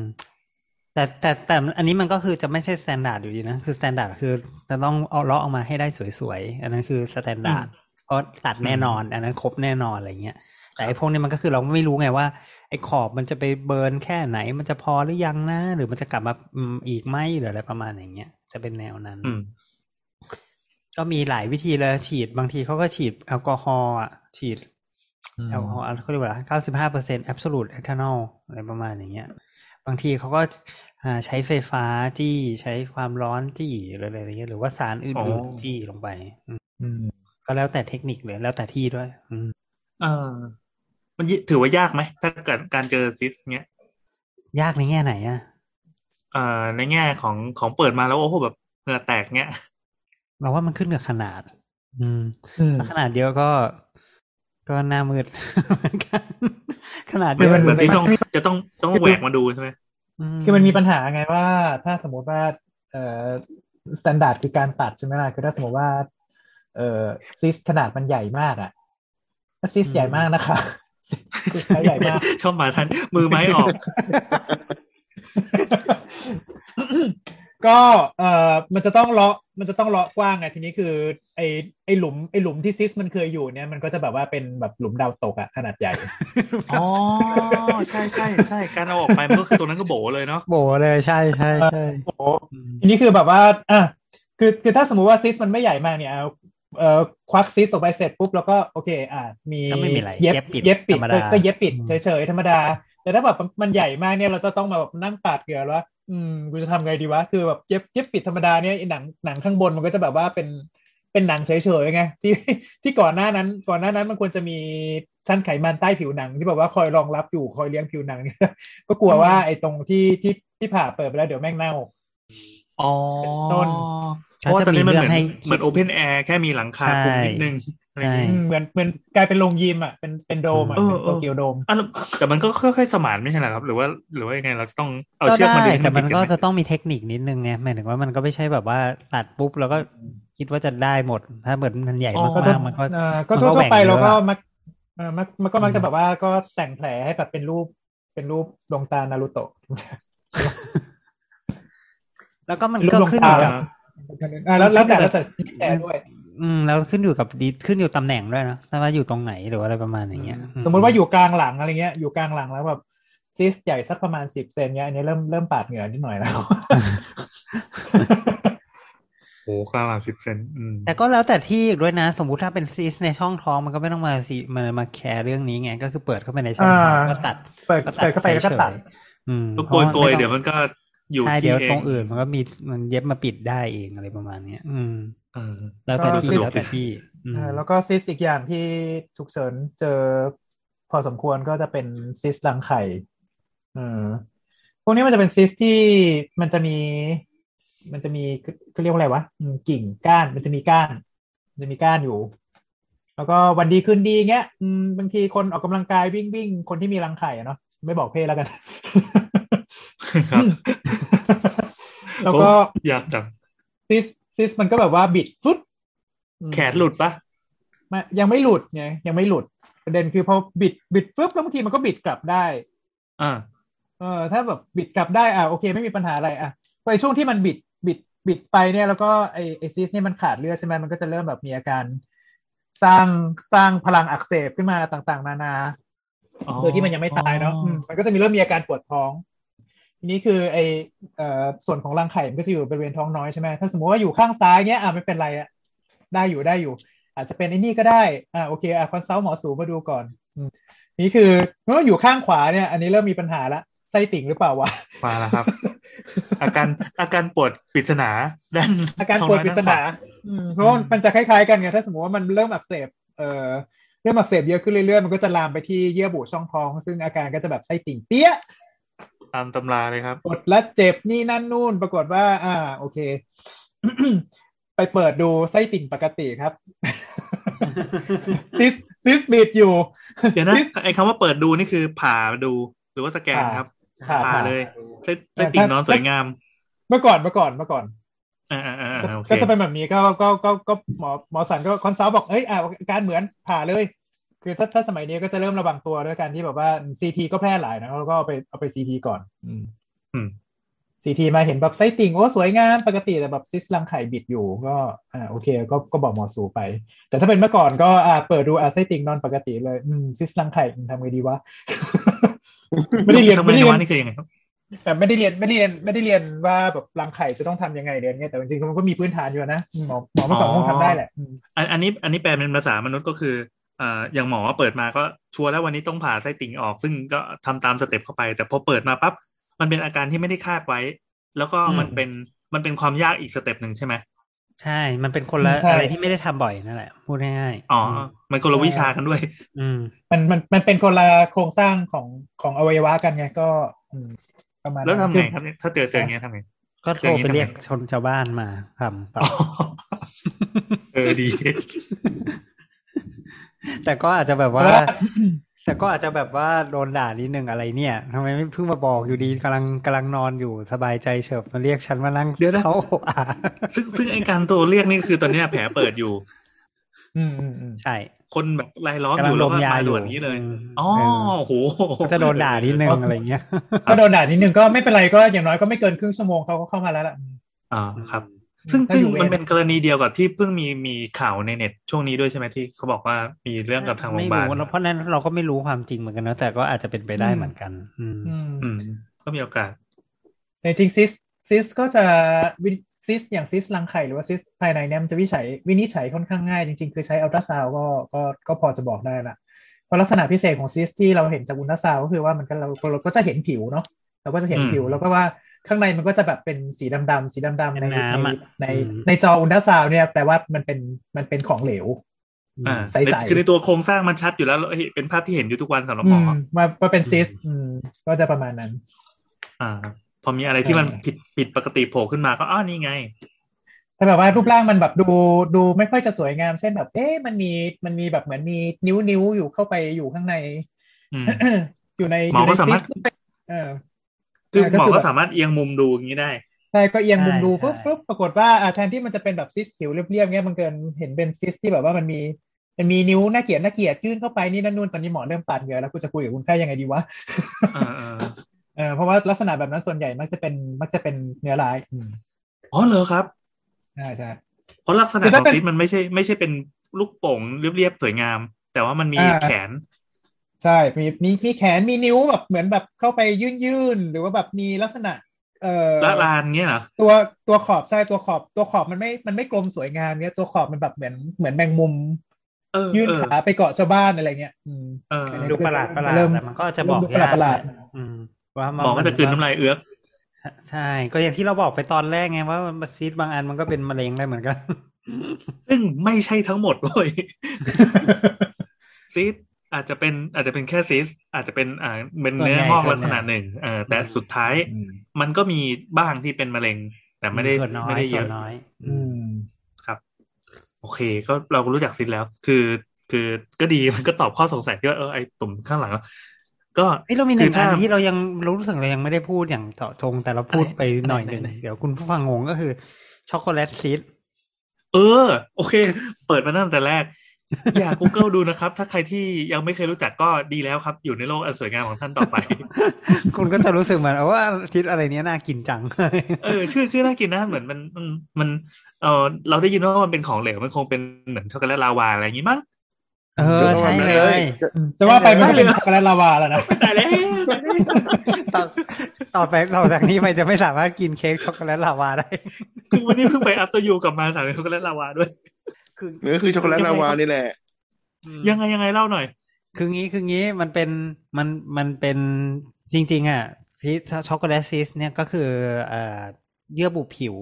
แต่แต่แต่อันนี้มันก็คือจะไม่ใช่ standard อยู่ดีนะ คือ standard คือจะต้องเอาเลาะออกมาให้ได้สวยๆ อันนั้นคือ standard เพราะตัดแน่นอน อันนั้นครบแน่นอนอะไรเงี้ยแต่ไอ้พวกนี้มันก็คือเราไม่รู้ไงว่าไอ้ขอบมันจะไป burn แค่ไหน มันจะพอหรือยังนะ หรือมันจะกลับมาอืมอีกไหมหรืออะไรประมาณอย่างเงี้ยจะเป็นแนวนั้นอืมก็มีหลายวิธีเลยฉีดบางทีเขาก็ฉีดแอลกอฮอล์อะฉีดอืม แอลกอฮอล์เขาเรียกว่าเก้าสิบห้าเปอร์เซ็นต์ absolute ethanol อะไรประมาณอย่างเงี้ย บางทีเขาก็อ่าใช้ไฟฟ้าจี้ใช้ความร้อนจี้หรืออะไรอย่างเงี้ยหรือว่าสารอื่นๆอ๋อจี้ลงไปอืมอืมก็แล้วแต่เทคนิคเลยแล้วแต่ที่ด้วย อืมเออมันยิถือว่ายากไหม ถ้าเกิดการเจอซิสเงี้ย ยากในแง่ไหนอะเอ่อในแง่ของของเปิดมาแล้วโอ้โหแบบเหงื่อแตกเงี้ยเราว่ามันขึ้นกับขนาด อืมอืมถ้าขนาดเดียวก็ ก็หน้ามืดเหมือนกัน ขนาดไม่เดียวใช่นเหมือนที่มันต้องจะต้องต้องแหวกมาดูใช่ไหมคือมันมีปัญหาไงว่า ถ้าสมมติว่าเอ่อ standard คือการตัดใช่ไหมล่ะคือถ้าสมมติว่า เอ่อซิสขนาดมันใหญ่มากอะถ้าซิสใหญ่มากนะคะซิสใหญ่มากชอบมาทันมือไม้ออก ก็เอ่อมันจะต้องเลาะมันจะต้องเลาะกว้างไงทีนี้คือไอไอหลุมไอหลุมที่ซิสมันเคยอยู่เนี่ยมันก็จะแบบว่าเป็นแบบหลุมดาวตกอะขนาดใหญ่อ๋อใช่ใช่ใช่การเอาออกไปมันก็คือตัวนั้นก็โบเลยเนาะโบเลยใช่ใช่ใช่โอ้โหทีนี้คือแบบว่าอะคือคือถ้าสมมุติว่าซิสมันไม่ใหญ่มากเนี่ยเอาเอ่อควักซิสออกไปเสร็จปุ๊บแล้วก็โอเค อะมีก็ไม่มีอะไรเย็บเย็บปิดเย็บปิดธรรมดาก็เย็บปิดอืมเฉยๆธรรมดาแต่ถ้าแบบมันใหญ่มากเนี่ยเราจะต้องมาแบบนั่งปาดเหงื่อแล้วว่า อืมกูจะทำไงดีวะคือแบบเย็บเย็บปิดธรรมดาเนี่ยไอ้หนังหนังข้างบนมันก็จะแบบว่าเป็นเป็นหนังเฉยๆไงที่ที่ก่อนหน้านั้น ก่อนหน้านั้นมันควรจะมีชั้นไขมันใต้ผิวหนัง ที่แบบว่าคอยรองรับอยู่คอยเลี้ยงผิวหนังก็กลัวว่าไอ้ตรงที่ที่ที่ผ่าเปิดไปแล้วเดี๋ยวแม่งเน่าอ๋อต้นเพราะว่าตอนนี้มันเหมือนให้เหมือนโอเพนแอร์แค่มีหลังคาคลุมนิดนึง อะไรอย่างงี้ใช่อืมเหมือนเหมือนกลายเป็นโรงยิมอะเป็นเป็นโดมอะเออเป็นเอโตอเกียวโดมอะแล้วแต่มันก็ค่อยๆสมานไม่ใช่เหรอครับ หรือว่าหรือว่ายังไงเราจะต้องเอาก็เชือกมาได้ดึงให้แต่มันติดก็ไหจะต้องมีเทคนิคนิดนึงไงหมายถึงว่ามันก็ไม่ใช่แบบว่าตัดปุ๊บแล้วก็คิดว่าจะได้หมด ถ้าเหมือนมันใหญ่อ๋อมากๆมันก็เอ่อก็มันก็ทั่วๆไปแหว่งเยอะเราก็อะมักเอ่อมักมันก็มักจะแบบว่าก็แต่งแผลให้แบบเป็นรูปเป็นรูปดวงตานารูโตะแล้วก็มันรูปก็ดวงขึ้นอยู่ตากับอ่าแล้วแล้วแต่แล้วแต่แต่ด้วย อืมแล้วขึ้นอยู่กับดีขึ้นอยู่ตำแหน่งด้วยนะถ้าว่าอยู่ตรงไหนหรืออะไรประมาณอย่างเงี้ย สมมุติว่าอยู่กลางหลังอะไรเงี้ย อยู่กลางหลังแล้วแบบซิสใหญ่สักประมาณสิบเซนเนี้ยอันนี้เริ่มเริ่มปาดเหงื่อนิดหน่อยแล้วโอ้กลางหลังสิบเซนอืมแต่ก็แล้วแต่ที่อีกด้วยนะ สมมุติถ้าเป็นซีสในช่องท้องมันก็ไม่ต้องมาซีมามาแคร์เรื่องนี้ไง ก็คือเปิดเข้าไปในช่องท้องอ่าก็ตัดเปิดเปิดเข้าไปแล้วก็ตัดอืมก็โกยโกยๆเดี๋ยวมันก็อยู่ใช่ที่เดี๋ยวเอตรงงอื่น มันก็มีมันเย็บมาปิดได้เองอะไรประมาณเนี้ย อืมเออ แล้วแต่ก็ที่สะดวกแล้วแต่ที่อืมอ่าแล้วก็ซิสอีกอย่างที่ฉุกเฉินเจอพอสมควรก็จะเป็นซิสรังไข่อืมพวกนี้มันจะเป็นซิสที่มันจะมี มันจะมีเขาเรียกว่าอะไรวะอืมกิ่งก้านมันจะมีก้าน มันจะมีก้านอยู่ แล้วก็วันดีคืนดีเงี้ยอืมบางทีคนออกกำลังกายวิ่งวิ่งคนที่มีรังไข่อะเนาะไม่บอกเพศแล้วกัน ครับ แล้วก็โอ้อยากจังซิส ซิสมันก็แบบว่าบิดฟุตอืมแขนหลุดปะไม่ยังไม่หลุดไงยังไม่หลุดประเด็นคือพอบิดบิดปุ๊บแล้วบางทีมันก็บิดกลับได้ อ่า เออ ถ้าแบบบิดกลับได้อะโอเค ไม่มีปัญหาอะไรอะพอไอ้ช่วงที่มันบิดบิดบิดไปเนี่ยแล้วก็ไอไอซิสเนี่ยมันขาดเลือดใช่ไหมมันก็จะเริ่มแบบมีอาการ สร้างสร้างพลังอักเสบขึ้นมาต่างๆ นานาอ๋อโดยที่มันยังไม่ตายเนาะอืมมันก็จะมีเริ่มมีอาการปวดท้องที นี้คือไอเอ่อส่วนของรังไข่มันก็จะอยู่บริเวณท้องน้อยใช่ไหมถ้าสมมติว่าอยู่ข้างซ้ายเนี้ยอะไม่เป็นไรอะได้อยู่ได้อยู่ อาจจะเป็นไอ้นี่ก็ได้อ่าโอเคอะ consult หมอสูฯมาดูก่อนอืมนี่คือเมื่ออยู่ข้างขวาเนี่ย อันนี้เริ่มมีปัญหาละไส้ติ่งหรือเปล่าวะมาแล้วครับ อาการอาการปวดปริศนาด้านอาการท้งปวดน้ยปริศนาด้ขอืมเพราะว่ามันจะคล้ายๆกันไงถ้าสมมติว่ามันเริ่มอักเสบเอ่อเริ่มอักเสบเยอะขึ้นเรื่อยๆมันก็จะลามไปที่เยื่อบุช่องท้อง ซึ่งอาการก็จะแบบไส้ติ่งเปี้ย ตามตำราเลยครับปวดและเจ็บนี่นั่นนู่นปรากฏว่า อ่า โอเค ไปเปิดดูไส้ติ่งปกติครับซิสซิสบีดอยู่ เดี๋ยวนะซิสไอ้คำว่าเปิดดูนี่คือผ่าดูหรือว่าสแกนครับผ่าผ่าผ่าเลยไส้ไส้ติ่งนอนสวยงาม เมื่อก่อนเมื่อก่อนเมื่อก่อนอ่าอ่าอ่าอ่าโอเคก็จะเป็นแบบนี้ก็ก็ก็ก็หมอหมอศัลย์ก็ consult บอกเอ้ยอ่าอาการเหมือนผ่าเลย คือถ้าถ้าสมัยนี้ก็จะเริ่มระวังตัวด้วยการที่แบบว่า CT ก็แพร่หลายนะแล้วก็เอาไปเอาไป CT ก่อน อืมอืมซีทีมาเห็นแบบไส้ติ่งโอ้สวยงามปกติแต่แบบซิสรังไข่บิดอยู่ ก็ อ่าโอเค ก็ก็บอกหมอสูไป แต่ถ้าเป็นเมื่อก่อนก็อ่าเปิดดูอ่าไส้ติ่งนอนปกติเลย อืมซิสรังไข่อืมทำไงดีวะไม่ได้เรียนทำไมไม่ได้นะเรียว่านนี่คือยังไงครับแต่ไม่ได้เรียนไม่ได้เรียนไม่ได้เรียนว่าแบบรังไข่จะต้องทำยังไงเรียนเงี้ยแต่จริงๆมันก็มีพื้นฐานอยู่นะอืมหมอหมอเมื่อก่อนคงทำได้แหละอืมอันอันนี้อันนี้แปลเป็นภาษามนุษย์ก็คือ อ่าอย่างหมอเปิดมาก็ชัวร์แล้ววันนี้ต้องผ่าไส้ติ่งออก ซึ่งก็ทำตาม step เข้าไป แต่พอเปิดมาปั๊บมันเป็นอาการที่ไม่ได้คาดไว้ แล้วก็มันเป็นมันเป็นความยากอีก step หนึ่งใช่ไหมใช่ มันเป็นคนละใช่อะไรที่ไม่ได้ทำบ่อยนั่นแหละพูดง่ายๆอ๋อมมันคนละวิชากันด้วย อืม มันมันมันเป็นคนละโครงสร้างของของอวัยวะกันไงก็อืมประมาณแล้วทำนั้นไงคือครับเนี่ยถ้าเจอเจออย่างเงี้ยทำไงก็โทรไปเรียกชนชาวบ้านมาทำต่ออ๋อเออดี แต่ก็อาจจะแบบว่าเพราะว่า แต่ก็อาจจะแบบว่าโดนด่านิดนึงอะไรเนี่ยทำไมไม่เพิ่งมาบอกอยู่ดีกำลังกำลังนอนอยู่สบายใจเฉิบมาเรียกฉันมานั่งเดี๋ยวนะเขาอ่าซึ่งซึ่งไอการตัวเรียกนี่คือตอนเนี้ยแผลเปิดอยู่ อืมอืมอืมใช่คนแบบรายล้อมอกำลังยู่แล้วก็ดมยามาอยู่ด่วนนี้เลยอืมอ๋อเออโอ้โหก็จะโดนด่านิดนึงอะไรเงี้ย ก็โดนด่านิดนึงก็ไม่เป็นไรก็อย่างน้อยก็ไม่เกินครึ่งชั่วโมงเขาก็เข้ามาแล้วล่ะอ่าครับ ซึ่งถ้าซึ่งอยู่เวรมันเป็นกรณีเดียวกับที่เพิ่งมีมีข่าวในเน็ตช่วงนี้ด้วยใช่ไหมที่เขาบอกว่ามีเรื่องกับทางโรงพยาบาลไม่รู้เพราะนั้นเราก็ไม่รู้ความจริงเหมือนกันนะแต่ก็อาจจะเป็นไปได้เหมือนกัน อืมอืมอืมก็มีโอกาสแต่จริงซิสซิสก็จะวิซิสอย่างซิสรังไข่หรือว่าซิสภายในเนี่ยมันจะวิจัยวินิจฉัยค่อนข้างง่ายจริงๆ คือใช้อัลตราซาวด์ก็ก็ก็พอจะบอกได้ละเพราะลักษณะพิเศษของซิสที่เราเห็นจากอัลตราซาวด์ก็คือว่ามันก็เราเราก็จะเห็นผิวเนาะเราก็จะเห็นอืมผิวแล้วก็ว่า ข้างในมันก็จะแบบเป็นสีดำๆสีดำๆเป็นในน้ำในอะในอืมในจออุลตราซาวเนี่ยแปลว่ามันเป็นมันเป็นของเหลวอ่าใสๆคือในตัวโครงสร้างมันชัดอยู่แล้วแล้วเห็นเป็นภาพที่เห็นอยู่ทุกวันสำหรับหอืมอมว่าว่าเป็นซิสอืมก็จะประมาณนั้น อ่า พอมีอะไรที่มันผิดผิดปกติโผล่ขึ้นมาก็อ้าวนี่ไงแต่แบบว่ารูปร่างมันแบบดูดูไม่ค่อยจะสวยงาม เช่นแบบเอ๊ะมันมีมันมีแบบเหมือนมีนิ้วนิ้วอยู่เข้าไปอยู่ข้างในอืมอยู่ในหมอก็สามารถยู่ในซิสเออ คืออ่าก็หมอคือก็แบบสามารถเอียงมุมดูอย่างนี้ได้ใช่ก็เอียงมุมดูใช่ปุ๊บใช่ปุ๊บปรากฏว่าอ่าแทนที่มันจะเป็นแบบซิสผิวเรียบๆเงี้ยมันเกินเห็นเป็นซิสที่แบบว่ามันมีมันมีนิ้วน่าเกลียดน่าเกลียดยื่นเข้าไปนี่นั่นนู่นตอนนี้หมอเริ่มปาดเหงื่อแล้วกูจะคุยกับคนไข้ยังไงดีวะเออเออเออเพราะว่าลักษณะแบบนั้นส่วนใหญ่มักจะเป็นมักจะเป็นเนื้อร้ายอืมอ๋อเหรอครับใช่ใช่เพราะลักษณะคือขถ้าเป็นมันไม่ใช่ไม่ใช่เป็นลูกโป่งเรียบๆสวยงาม แต่ว่ามันมีอ่าแขน ใช่ มีมีมีแขนมีนิ้วแบบเหมือนแบบเข้าไปยื่นยื่นหรือว่าแบบมีลักษณะ เอ่อละลานเงี้ยเหรอตัวตัวขอบใช่ตัวขอบตัวขอบมันไม่มันไม่กลมสวยงามเนี้ยตัวขอบมันแบบเหมือนเหมือนแมงมุมเออยื่นเออขาไปเกาะชาวบ้านอะไรเงี้ยอืมเอออันนี้ดูประหลาดประหลาดเริ่มแต่มันก็จะบอกเริ่มดูประหลาดยากประหลาดอืมว่าหมอก็จะกลืนน้ำลายเอื้อกใช่ ก็อย่างที่เราบอกไปตอนแรกไงว่ามันซีดบางอันมันก็เป็นมะเร็งได้เหมือนกัน ซึ่งไม่ใช่ทั้งหมดเว้ยซีส อาจจะเป็นอาจจะเป็นแค่ซีสอาจจะเป็นอ่าเป็นเนื้อส่วนใหญ่งอกส่วนลักษณะใหญ่หนึ่งเออแต่อืมสุดท้ายอืมมันก็มีบ้างที่เป็นมะเร็ง แต่ไม่ได้ส่วนน้อไม่ยได้เยส่วนอะน้อย อืมครับ โอเค ก็เราก็รู้จักซิสแล้ว คือ คือก็ดีมันก็ตอบข้อสงสัยที่ว่าเออไอตุ่มข้างหลัง ก็เฮ้ยเรามีหนึ่งคือันถ้าที่เรายังรู้สึกเรายังไม่ได้พูดอย่างเจาะจงแต่เราพูดไปหน่อยหนึ่งไหนๆเดี๋ยวคุณผู้ฟังงงก็คือช็อกโกแลตซีสต์เออ โอเค เปิดมาตั้งแต่แรก อย่า Google ดูนะครับ ถ้าใครที่ยังไม่เคยรู้จักก็ดีแล้วครับ อยู่ในโลกอันสวยงามของท่านต่อไป คุณก็จะรู้สึกเหมือนว่าซีสต์อะไรเนี้ยน่ากินจัง เออ ชื่อชื่อน่ากินนะเหมือนมันมันมันเออเราได้ยินว่ามันเป็นของเหลวมันคงเป็นเหมือนช็อกโกแลตลาวาอะไรอย่างงี้มั้งเออใช่เลยจะว่าไปมันก็เป็นได้เลยช็อกโกแลตลาวาแล้วนะแต่แล้วต่อต่อไปต่อจากนี้ไปจะไม่สามารถกินเค้กช็อกโกแลตลาวาได้คือวันนี้เพิ่งไป After You กลับมาสั่งช็อกโกแลตลาวาด้วย คือเนื้อคือช็อกโกแลตลาวานี่แหละ ยังไงยังไงเล่าหน่อย คืองี้คืองี้มันเป็นมันมันเป็นจริง ๆ อะที่ช็อกโกแลตซีสต์เนี่ยก็คือเอ่อเยื่อบุผิว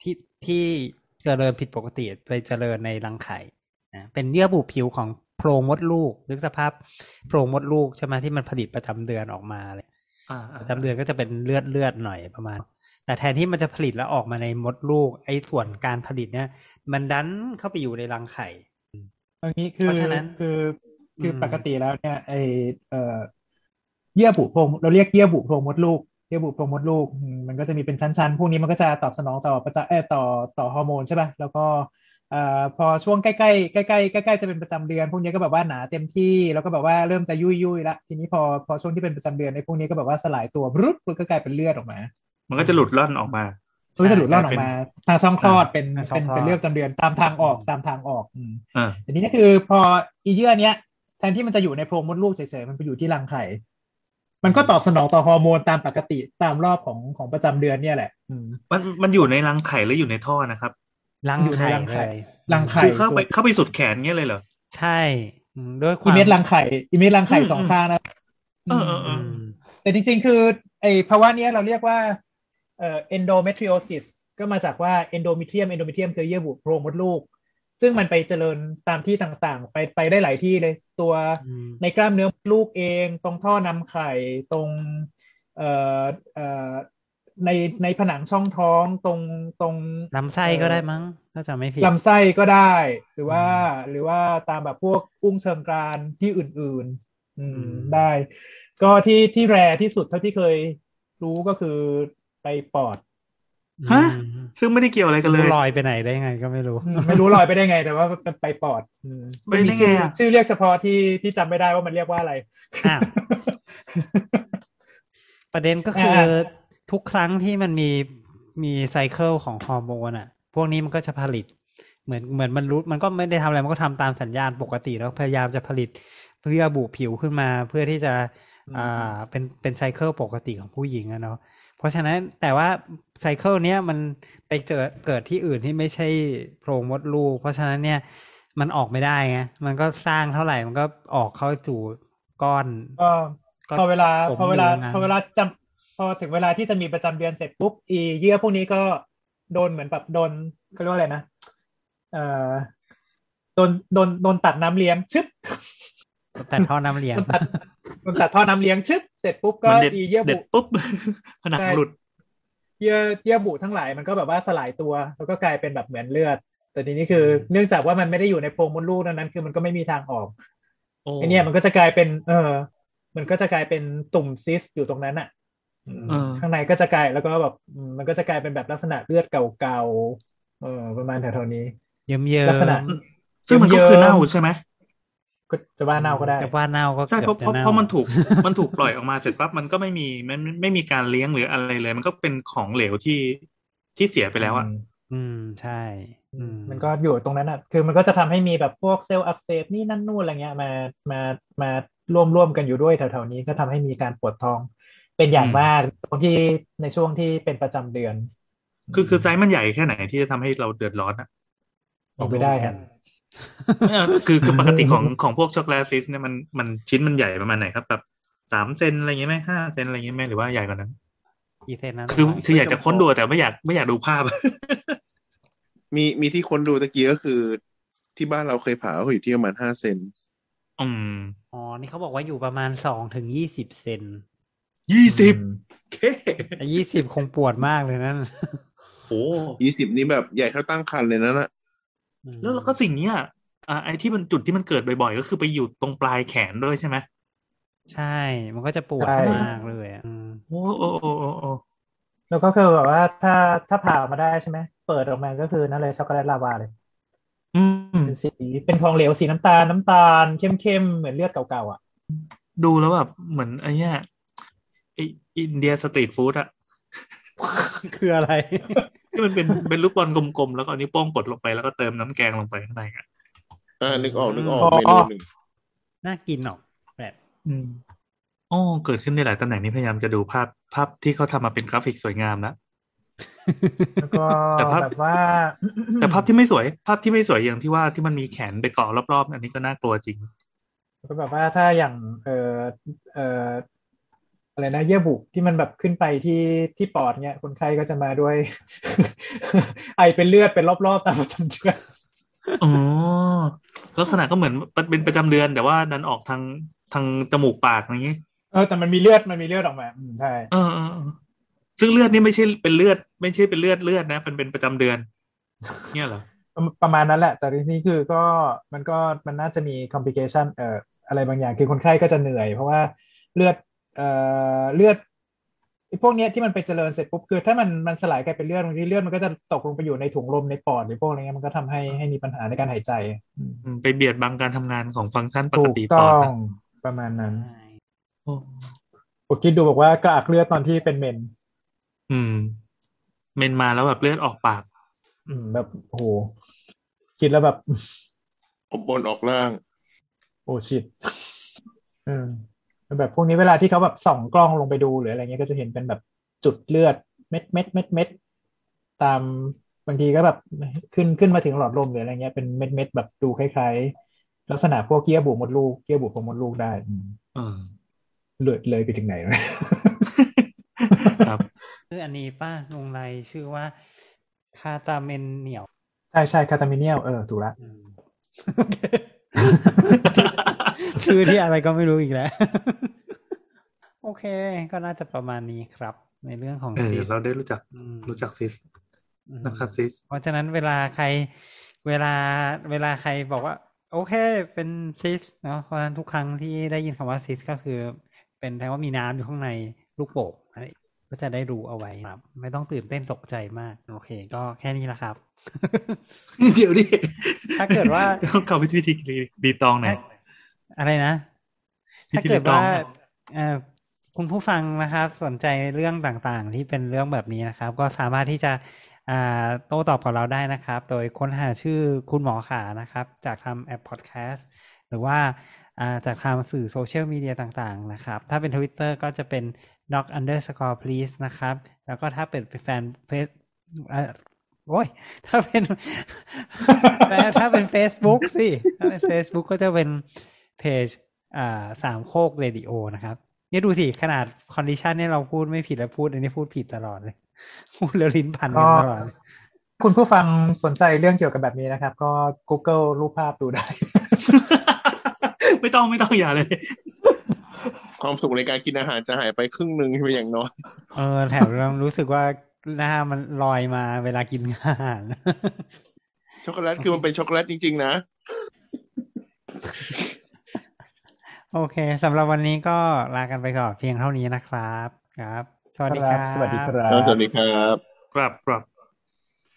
ที่ที่เจริญผิดปกติไปเจริญในรังไข่นะเป็นเยื่อบุผิวของโพรงมดลูกนึกสภาพโพรงมดลูกใช่ไหมที่มันผลิตประจำเดือนออกมาเลยอ่าอ่าประจำเดือนก็จะเป็นเลือดเลือดหน่อยประมาณ แต่แทนที่มันจะผลิตแล้วออกมาในมดลูก ไอ้ส่วนการผลิตเนี่ย มันดันเข้าไปอยู่ในรังไข่อันนี้คือเพราะฉะนั้นคือคืออืมปกติแล้วเนี่ยไอเอ่อเยื่อบุโพรงเราเรียกเยื่อบุโพรงมดลูกเยื่อบุโพรงมดลูกอืมมันก็จะมีเป็นชั้นๆ พวกนี้มันก็จะตอบสนองต่อประจาเออต่อต่อฮอร์โมนใช่ป่ะแล้วก็เอ่อพอช่วงใกล้ๆใกล้ๆใกล้ๆจะเป็นประจำเดือน พวกนี้ก็แบบว่าหนาเต็มที่แล้วก็แบบว่าเริ่มจะยุ่ยยุ่ยๆละทีนี้พอพอช่วงที่เป็นประจำเดือนในพวกนี้ก็แบบว่าสลายตัวบรุษแล้วก็กลายเป็นเลือดออกมา มันก็จะหลุดล่อนออกมามันก็จะหลุดล่อนออกมา ทางช่องคลอดเป็นทางช่องเป็นคลอดเป็นเลือดประจำเดือนตามทางออกตามทางออกอืมอ่าทีนี้ก็คือพออีเยื่อเนี้ยแทนที่มันจะอยู่ในโพรงมดลูกเฉยๆมันไปอยู่ที่รังไข่ มันก็ตอบสนองต่อฮอร์โมนตามปกติตามรอบของของประจำเดือนเนี่ยแหละอืมมันมันอยู่ในรังไข่หรืออยู่ในท่อนะครับรังอยู่ในไข่รังไข่เลยรังไข่คือเข้าไปเข้าไปสุดแขนเงี้ยเลยเหรอใช่อืมด้วยควาอีมเม็ดรังไข่อีเม็ดรังไข่อืมสองข้างนะเออเออเออือมแต่จริง ๆ คือไอภาวะเนี้ยเราเรียกว่า เอ่อ endometriosis ก็มาจากว่า endometrium endometrium คือเยื่อบุโพรงมดลูก ซึ่งมันไปเจริญตามที่ต่างๆ ไปไปได้หลายที่เลย ตัวอืมในกล้ามเนื้อมดลูกเอง ตรงท่อนำไข่ ตรงเอ่อเอ่อในในผนังช่องท้องตรงตรงลำไส้ก็ได้มั้งถ้าจำไม่ผิดลำไส้ก็ได้ หรือว่าหรือว่าตามแบบพวกอุ้งเชิงกรานที่อื่น ๆ อืมได้ ก็ที่ที่แรที่สุดเท่าที่เคยรู้ก็คือ ไปปอดฮะอืมซึ่งไม่ได้เกี่ยวอะไรกันเลยลอยไปไหนได้ไงก็ไม่รู้อืมไม่รู้ลอยไปได้ไง แต่ว่ามันไปปอดอืมไปได้ไงอะชื่ชื่อเรียกเฉพาะที่ที่จำไม่ได้ว่ามันเรียกว่าอะไรอ้าวประเด็นก็คืออ่าทุกครั้งที่มันมีมี cycle ของฮอร์โมนอะ พวกนี้มันก็จะผลิต เหมือนเหมือนมันรู้มันก็ไม่ได้ทำอะไรมันก็ทำตามสัญญาณปกติแล้วพยายามจะผลิตเยื่อบุผิวขึ้นมาเพื่อที่จะอ่าเป็นเป็น cycle ปกติของผู้หญิงอะเนาะเพ ราะฉะนั้นแต่ว่า cycle เนี้ยมันไปเจอเกิดที่อื่นที่ไม่ใช่โพรงมดลูก เพราะฉะนั้นเนี่ยมันออกไม่ได้ไงมันก็สร้างเท่าไหร่มันก็ออกเข้าสู่ก้อนก็ก็พอเวลาผมพอเวลาอยู่งั้นพอเวลาจำพอถึงเวลาที่จะมีประจำเดือนเสร็จปุ๊บอีเยื่อพวกนี้ก็โดนเหมือนแบบโดนเขาเรียกว่าอะไรนะเอ่อโดนโดนโดนตัดน้ำเลี้ยงชึบแต่ท่อน้ำเลี้ยงโดนตัดโดนตัดท่อน้ำเลี้ยงชึบ เสร็จปุ๊บก็มันเด็ดอีเยื่อเด็บุดปุ๊บผนังใช่หลุด เยื่อเยื่อบุทั้งหลายมันก็แบบว่าสลายตัว แล้วก็กลายเป็นแบบเหมือนเลือด แต่ทีนี้คือเนื่องจากว่ามันไม่ได้อยู่ในโพรงมดลูกดังนั้นคือมันก็ไม่มีทางออกโอ้ไอเนี่ยมันก็จะกลายเป็น เออ มันก็จะกลายเป็นตุ่มซิสอยู่ตรงนั้นอะอืมเออข้างในก็จะกลายแล้วก็แบบอืมมันก็จะกลายเป็นแบบลักษณะเลือดเก่าๆเออประมาณแถวๆนี้ เยิ้มเยิ้มลักษณะซึ่งมันก็คือเน่าใช่ไหม ก็จะว่าเน่าก็ได้จะว่าเน่าก็ใช่เพเกือราะบจะเพราะเน่าเพราะมันถูกมันถูกปล่อยออกมาเสร็จปั๊บมันก็ไม่มีมันไม่ไม่มีการเลี้ยงหรืออะไรเลย มันก็เป็นของเหลวที่ที่เสียไปแล้วอะอืมใช่อืมมันก็อยู่ตรงนั้นอะ คือมันก็จะทำให้มีแบบพวกเซลล์อักเสบนี่นั่นนู่นอะไรเงี้ยมามามาร่วมร่วมกันอยู่ด้วยแถวๆนี้ก็ทำให้มีการปวดท้อง เป็นอย่างอืมมากตรงที่ในช่วงที่เป็นประจำเดือน คือคือไซส์มันใหญ่แค่ไหนที่จะทำให้เราเดือดร้อนอะบอกไม่ได้ครับ เออคือคือปกติของของพวกช็อกโกแลตซีสต์เนี่ยมันมันชิ้นมันใหญ่ประมาณไหนครับแบบสามเซนอะไรเงี้ยไหมห้าเซนอะไรเงี้ยไหมหรือว่าใหญ่กว่านั้น กี่เซนนั้นคือคืออยากจะค้นดูแต่ไม่อยากไม่อยากดูภาพ มีมีที่คนดูตะกี้ก็คือ ที่บ้านเราเคยผ่าก็อยู่ที่ประมาณห้าเซนอืมอ๋อ นี่เขาบอกว่าอยู่ประมาณสองถึงยี่สิบเซนยี่สิบเคยี่สิบคงปวดมากเลยนั่นโอ้ยี่สิบนี่แบบใหญ่เท่าตั้งคันเลยนะน่ะ แล้วแล้วก็สิ่งเนี้ยอ่าไอ้ที่มันจุดที่มันเกิดบ่อยๆ ก็คือไปอยู่ตรงปลายแขนด้วยใช่ไหมใช่ มันก็จะปวดใช่ มากเลยอะอืมโอ้โอ้โอ้โอ้โอ้แล้วก็คือแบบว่าถ้าถ้าผ่าออกมาได้ใช่ไหมเปิดออกมาก็คือนั่นเลยช็อกโกแลตลาวาเลย อืม เป็นสีเป็นของเหลวสีน้ำตาลน้ำตาลเข้มๆเหมือนเลือดเก่าๆอะ ดูแล้วแบบเหมือนไอ้เนี้ยไออินเดียสตรีทฟู้ดอะ คืออะไร ที่มันเป็นเป็นลูกบอลกลมๆแล้วก็เอานิ้วโป้งกดลงไปแล้วก็เติมน้ำแกงลงไปข้างในอะอ่านึกออกนึกออกอ๋อเมนูหนึ่งน่ากินหรอกแบบอืมโอ้เกิดขึ้นในหลายตำแหน่งนี้พยายามจะดูภาพภาพที่เขาทำมาเป็นกราฟิกสวยงามนะแล้วก็แต่ภาพแบบว่า แต่ภาพที่ไม่สวย ภาพที่ไม่สวยอย่างที่ว่าที่มันมีแขนไปเกาะรอบๆ อันนี้ก็น่า กลัวจริงก็แบบว่าถ้าอย่างเออเออ อะไรนะเยื่อบุที่มันแบบขึ้นไปที่ที่ปอดเนี่ยคนไข้ก็จะมาด้วย ไอเป็นเลือดเป็นรอบๆตามประจำเดือนอ๋อลักษณะก็เหมือนเป็นประจำเดือน แต่ว่าดันออกทางทางจมูกปากอย่างนี้เออแต่มันมีเลือดมันมีเลือดออกมาอืมใช่เออเออเออซึ่งเลือดนี่ไม่ใช่เป็นเลือด ไม่ใช่เป็นเลือดเลือดนะเป็นเป็นประจำเดือน เนี่ยเหรอประประมาณนั้นแหละ แต่ทีนี้คือก็มันก็มันน่าจะมี complication เอ่ออะไรบางอย่างคือคนไข้ก็จะเหนื่อย เพราะว่าเลือด เอ่อเลือดไอ้พวกเนี้ยที่มันไปเจริญเสร็จปุ๊บคือถ้ามันมันสลายกลายเป็นเลือดบางทีเลือดมันก็จะตกลงไปอยู่ในถุงลมในปอดหรือพวกอะไรเงี้ยมันก็ทำให้ให้มีปัญหาในการหายใจอืมอืมไปเบียดบังการทำงานของฟังก์ชันปกถูกติปต้ออดงนะประมาณนั้นใช่โอ้ผมคิดดูบอกว่ากระอักเลือดตอนที่เป็นเมน อืม เมนมาแล้วแบบเลือดออกปาก อืม แบบโอ้โหคิดแล้วแบบอบบนออกล่าง โอ้ชิตอืม แบบพวกนี้เวลาที่เขาแบบส่องกล้องลงไปดูหรืออะไรเงี้ยก็จะเห็นเป็นแบบจุดเลือดเม็ดเม็ดเม็ดเม็ดตามบางทีก็แบบขึ้นขึ้นมาถึงหลอดลมหรืออะไรเงี้ยเป็นเม็ดเม็ดแบบดูคล้ายๆ ลักษณะพวกเยื่อบุมดลูกเยื่อบุของมดลูกได้อืมเออเลือดเลยไปถึงไหนวะครับคืออันนี้ป้าลงไรชื่อว่าคาตาเมนเหนียวใช่ใช่คาตามิเนียลเออถูกละอืม ชื่อที่อะไรก็ไม่รู้อีกแล้ว โอเค ก็น่าจะประมาณนี้ครับ ในเรื่องของเออซีสเราได้รู้จักอืมรู้จักซิสอืมนะครับซิสเพราะฉะนั้นเวลาใครเวลาเวลาใครบอกว่า โอเค เป็นซิสเนาะเพราะฉะนั้นทุกครั้งที่ได้ยินคำว่าซิสก็คือ เป็นแปลว่ามีน้ำอยู่ข้างในลูกโป่งอะไรก็จะได้รู้เอาไว้ครับ ไม่ต้องตื่นเต้นตกใจมาก โอเค ก็แค่นี้ละครับ เดี๋ยวดิถ้าเกิดว่าต้องเข้าวิธีดีตองหน่อย อะไรนะวิถ้าธีเกิดรีตองว่าหน่อยเอ่อคุณผู้ฟังนะครับ สนใจเรื่องต่างๆ ที่เป็นเรื่องแบบนี้นะครับ ก็สามารถที่จะอ่าโต้ตอบกับเราได้นะครับ โดยค้นหาชื่อคุณหมอขานะครับ จากทำแอปพอดแคสต์หรือว่าอ่าจากทางสื่อโซเชียลมีเดียต่างๆ นะครับ ถ้าเป็น Twitter ก็จะเป็น knock underscore please นะครับ แล้วก็ถ้าเป็น fan page อ่าโอ้ยถ้าเป็นแต่ถ้าเป็น Facebook สิ ถ้าเป็น Facebook ก็จะเป็น เพจอ่าสามโคกเรดิโอนะครับเนี่ยดูสิขนาด condition เนี่ยเราพูดไม่ผิดแล้วพูดอันนี้พูดผิดตลอดเลยพูดแล้วลิ้นพันกันตลอดเลยคุณผู้ฟังสนใจเรื่องเกี่ยวกับแบบนี้นะครับ ก็ Google รูปภาพดูได้ ไม่ต้องไม่ต้องอย่าเลย ความสุขในการกินอาหารจะหายไปครึ่งหนึ่งไปอย่างน้อยเออแถมเรารู้สึกว่านะฮะมันลอยมาเวลากินอาหารช็อกโกแลตคือมันเป็นช็อกโกแลตจริง ๆ นะ โอเคสำหรับวันนี้ก็ลากันไปก่อนเพียงเท่านี้นะครับ ครับ สวัสดีครับ สวัสดีครัสวัสดีครับ ครับครับ